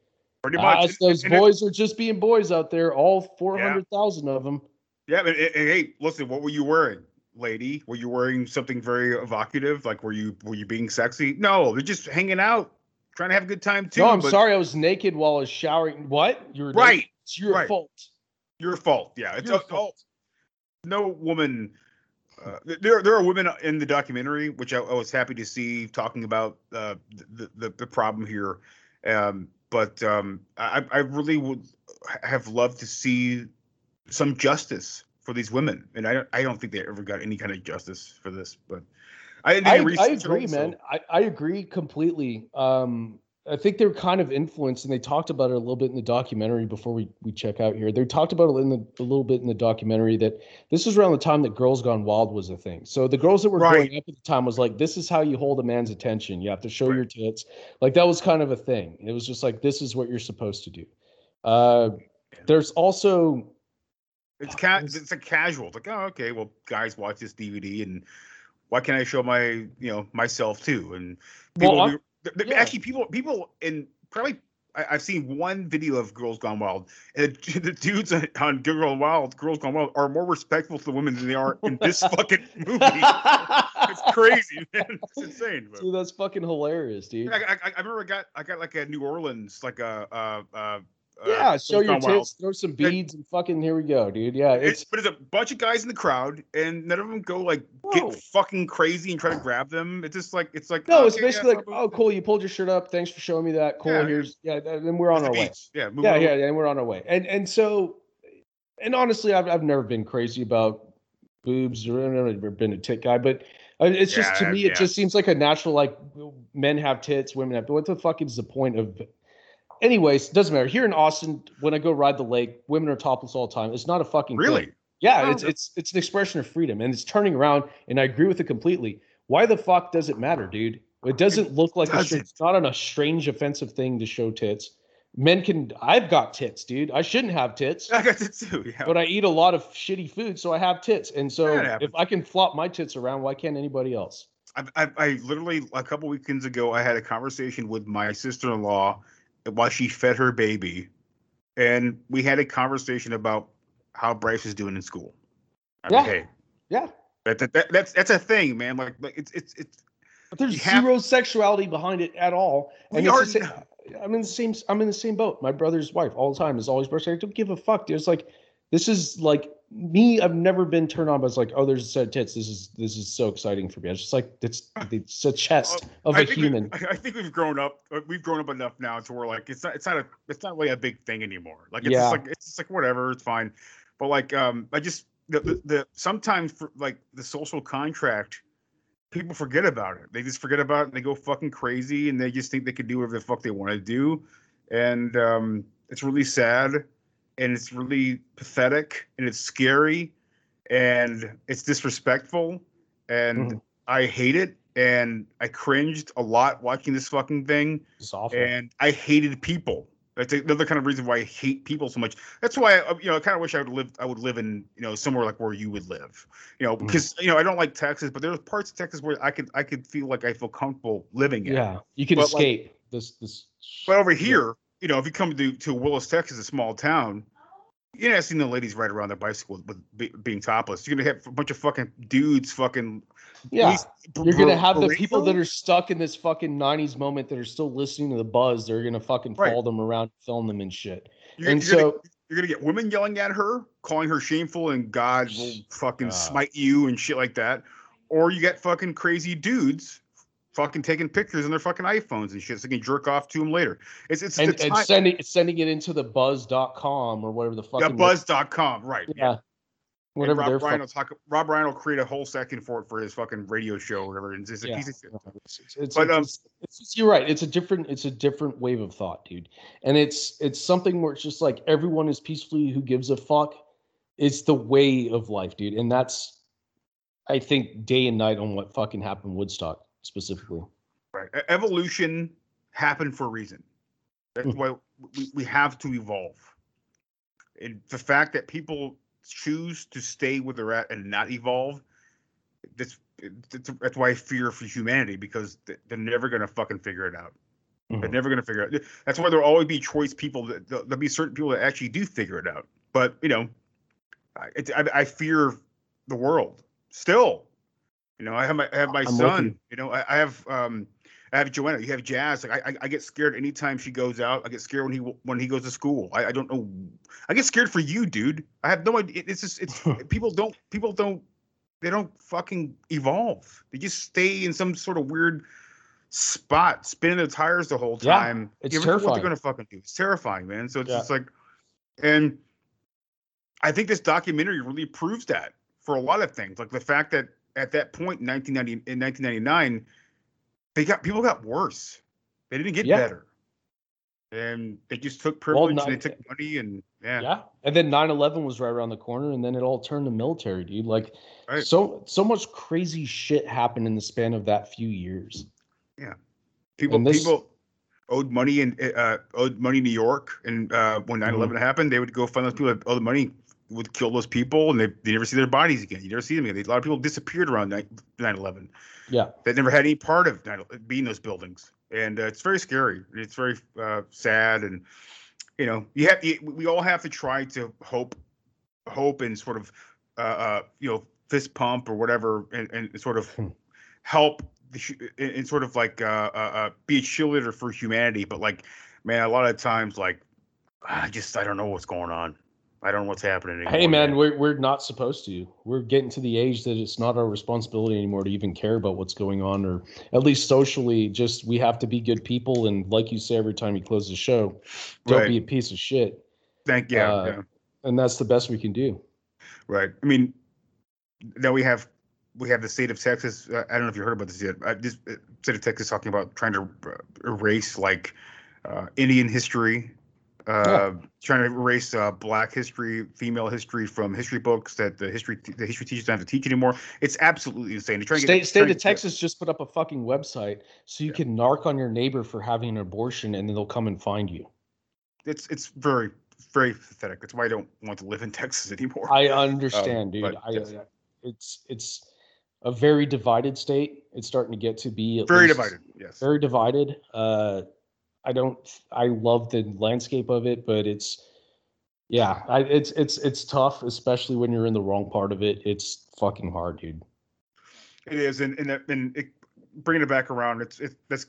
pretty Uh, much. as those and it- boys are just being boys out there, all four hundred thousand of them. Yeah, but and- and hey, listen, what were you wearing, lady? Were you wearing something very evocative? Like, were you were you being sexy? No, they're just hanging out, trying to have a good time too. no, I'm but sorry, I was naked while I was showering. What? You were naked? Right, It's your right. fault. Your fault. Yeah, it's Your a, oh, no woman. Uh, there, there are women in the documentary, which I, I was happy to see talking about uh, the, the the problem here. Um, but um, I, I really would have loved to see some justice for these women, and I don't, I don't think they ever got any kind of justice for this. But I didn't I, I research at all, agree, man. I, I agree completely. Um, I think they're kind of influenced, and they talked about it a little bit in the documentary before we, we check out here. They talked about it in the, a little bit in the documentary that this was around the time that Girls Gone Wild was a thing. So the girls that were Right. growing up at the time was like, this is how you hold a man's attention. You have to show your tits. Like that was kind of a thing. It was just like, this is what you're supposed to do. Uh, there's also It's ca- it's a casual. It's like, oh, okay, well, guys watch this DVD, and why can't I show my, you know, myself too? And Well, people, I'm- th- th- actually, people, people, in probably, I, I've seen one video of Girls Gone Wild, and the, the dudes on, on Girls Gone Wild, Girls Gone Wild, are more respectful to the women than they are in this fucking movie. it's crazy, man. It's insane. But. dude, that's fucking hilarious, dude. I, I, I remember I got I got like a New Orleans like a uh uh Yeah, uh, show your Gone Wild. tits, throw some beads, and fucking here we go, dude. Yeah, It's, it's but it's a bunch of guys in the crowd, and none of them go like get fucking crazy and try to grab them. It's just like it's like no, oh, it's okay, yeah, basically like, oh, cool, you pulled your shirt up. Thanks for showing me that. Cool. Yeah, Here's yeah, then we're on our way. Yeah, move Yeah, on. yeah, yeah, and we're on our way. And and so, and honestly, I've I've never been crazy about boobs or I've never been a tit guy, but uh, it's just to Yeah, me, it just seems like a natural like men have tits, women have. What the fuck is the point of? Anyways, doesn't matter. Here in Austin, when I go ride the lake, women are topless all the time. It's not a fucking thing. Really? Yeah, Oh, it's it's it's an expression of freedom, and it's turning around. And I agree with it completely. Why the fuck does it matter, dude? It doesn't look like doesn't. it's not on a strange, offensive thing to show tits. Men can. I've got tits, dude. I shouldn't have tits, I got tits too. Yeah. but I eat a lot of shitty food, so I have tits. And so if. I can flop my tits around, why can't anybody else? I, I, I literally a couple weekends ago I had a conversation with my sister-in-law while she fed her baby, and we had a conversation about how Bryce is doing in school. I mean, Yeah. hey, Yeah, that, that, that, that's that's a thing, man. Like, like it's it's it's but there's You have- zero sexuality behind it at all. And are same, I'm in the same. I'm in the same boat. My brother's wife all the time is always brushing. I don't give a fuck. Dude. It's like this is like me. I've never been turned on by it's like oh, there's a set of tits. This is this is so exciting for me. It's just like it's it's a chest of I a think we- human. I think we've grown up. uh, We've grown up enough now to where like it's not it's not a it's not really a big thing anymore. Like it's Yeah. just like it's just like whatever, it's fine. But like um, I just the the, the sometimes for like the social contract, people forget about it. They just forget about it and they go fucking crazy and they just think they can do whatever the fuck they want to do, and um, it's really sad and it's really pathetic and it's scary and it's disrespectful and Mhm. I hate it and I cringed a lot watching this fucking thing It's awful. and I hated people. That's another kind of reason why I hate people so much. That's why I, you know I kind of wish I would live I would live in you know somewhere like where you would live. You know because you know I don't like Texas, but there's parts of Texas where I could I could feel like I feel comfortable living in. yeah, you can But, like, escape this this. But over here, you know, if you come to to Willis, Texas, a small town, you're not seeing the ladies ride around their bicycles with be, being topless. You're gonna have a bunch of fucking dudes, fucking. Yeah, br- you're gonna br- have the br- people that are stuck in this fucking '90s moment that are still listening to the buzz. They're gonna fucking Right. follow them around, film them and shit. You're, and you're so gonna, you're gonna get women yelling at her, calling her shameful, and God will fucking smite you and shit like that. Or you get fucking crazy dudes fucking taking pictures on their fucking iPhones and shit so they can jerk off to them later. It's it's and, and sending sending it into the buzz.com or whatever the fuck. yeah, buzz.com, right. Yeah. And Whatever Rob Ryan will talk. Rob Ryan will create a whole section for it for his fucking radio show or whatever. And it's, just- Yeah. he's, It's, it's, but um, it's, it's you're right. It's a different it's a different wave of thought, dude. And it's it's something where it's just like everyone is peacefully who gives a fuck. It's the way of life, dude. And that's I think day and night on what fucking happened Woodstock specifically. right. Evolution happened for a reason. That's Mm. why we, we have to evolve. And the fact that people choose to stay where they're at and not evolve, that's that's, that's why I fear for humanity because they're never gonna fucking figure it out. They're Mhm. never gonna figure it out. That's why there'll always be choice people. That there'll be certain people that actually do figure it out. But you know, I, it's, I, I fear the world still. You know, I have my I have my I'm son. you. You know, I, I have um I have Joanna. You have Jazz. Like I, I I get scared anytime she goes out. I get scared when he when he goes to school. I, I don't know. I get scared for you, dude. I have no idea. It's just it's people don't people don't they don't fucking evolve. They just stay in some sort of weird spot, spinning their tires the whole Yeah, time. it's You know what they're gonna fucking do. It's terrifying, man. So it's Yeah. just like, and I think this documentary really proves that for a lot of things, like the fact that at that point in 1990 in 1999, they got people got worse. They didn't get Yeah. better. and they just took Well, privilege not- and they took money and yeah. Yeah. And then 9/11 was right around the corner and then it all turned to military, dude. Like Right. so so much crazy shit happened in the span of that few years. Yeah. People this- people owed money in uh owed money in New York and uh when 9-11 happened, they would go find those people that owed the money, would kill those people and they, they never see their bodies again. You never see them again. A lot of people disappeared around 9 9-11 Yeah. that never had any part of 9 being those buildings. And uh, it's very scary. It's very uh, sad and you know, you have you, we all have to try to hope hope and sort of uh, uh you know fist pump or whatever and, and sort of help the and, sort of like uh uh be a cheerleader for humanity but like man a lot of times like i just i don't know what's going on i don't know what's happening anymore, Hey man, we're we're not supposed to. We're getting to the age that it's not our responsibility anymore to even care about what's going on, or at least socially. Just we have to be good people, and like you say every time you close the show, don't Right. be a piece of shit. thank yeah, Uh, yeah And that's the best we can do. right i mean now we have we have the state of texas uh, i don't know if you heard about this yet uh, this uh, state of texas talking about trying to uh, erase like uh, indian history uh, trying to erase uh, black history, female history from history books that the history the history teachers don't have to teach anymore. It's absolutely insane. To State get, state of Texas just put up a fucking website so you can narc on your neighbor for having an abortion, and then they'll come and find you. It's it's very very pathetic. That's why I don't want to live in Texas anymore. I Um, understand, dude. but I, yes. uh, it's it's a very divided state. It's starting to get to be Very least divided, yes. very divided. Uh, I don't. I love the landscape of it, but it's yeah, I, it's it's it's tough, especially when you're in the wrong part of it. It's fucking hard, dude. It is, and and, and it, bringing it back around, it's it's that's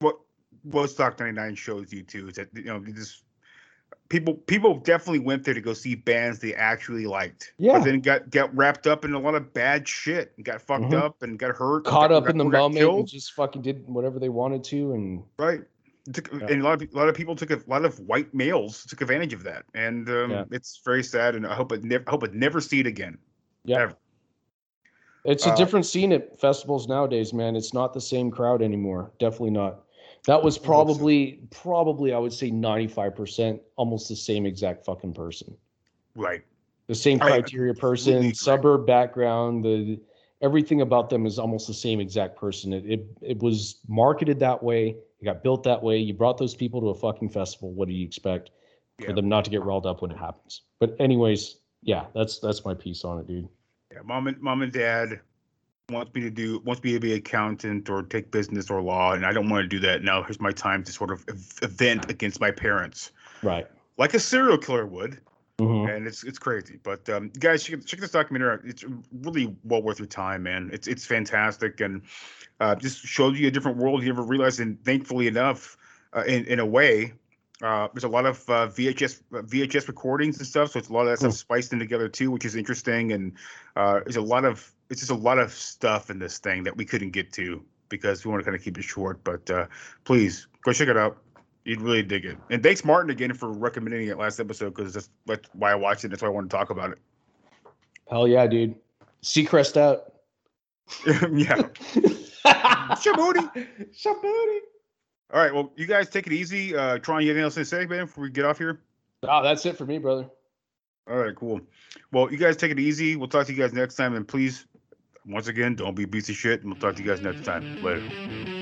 what Woodstock '99 shows you too. Is that you know just people people definitely went there to go see bands they actually liked. Yeah. But then got got wrapped up in a lot of bad shit and got fucked Mhm. up and got hurt. Caught got- up got- in the moment killed. and just fucking did whatever they wanted to, and Right. Took, And a lot of a lot of people took a, a lot of white males took advantage of that, and um, Yeah. it's very sad. And I hope it never I hope it never see it again. yeah. Ever. It's a Uh, different scene at festivals nowadays, man. It's not the same crowd anymore. Definitely not. That was probably, probably, I would say 95% almost the same exact fucking person. Right. The same I criteria person, suburb background, the everything about them is almost the same exact person. It, it it was marketed that way. It got built that way. You brought those people to a fucking festival. What do you expect for them not to get riled up when it happens? But anyways, yeah, that's that's my piece on it, dude. Yeah, mom and mom and dad wants me to do wants me to be accountant or take business or law, and I don't want to do that. Now here's my time to sort of ev- event against my parents, Right. like a serial killer would. Mhm. And it's it's crazy, but um, guys, check, check this documentary out. It's really well worth your time, man. It's it's fantastic and uh, just shows you a different world you never realized. And thankfully enough, uh, in in a way, uh, there's a lot of uh, VHS uh, VHS recordings and stuff. So it's a lot of that stuff spiced in together too, which is interesting. And uh, there's a lot of it's just a lot of stuff in this thing that we couldn't get to because we want to kind of keep it short. But uh, please go check it out. You'd really dig it. And thanks, Martin, again for recommending it last episode because that's, that's why I watched it. That's why I want to talk about it. Hell yeah, dude. Seacrest out. yeah. Shabooty. Shabooty. All right. Well, you guys take it easy. Uh, Tron, you have anything else to say, man, before we get off here? Oh, that's it for me, brother. All right, cool. Well, you guys take it easy. We'll talk to you guys next time. And please, once again, don't be beats of shit. And we'll talk to you guys next time. Later.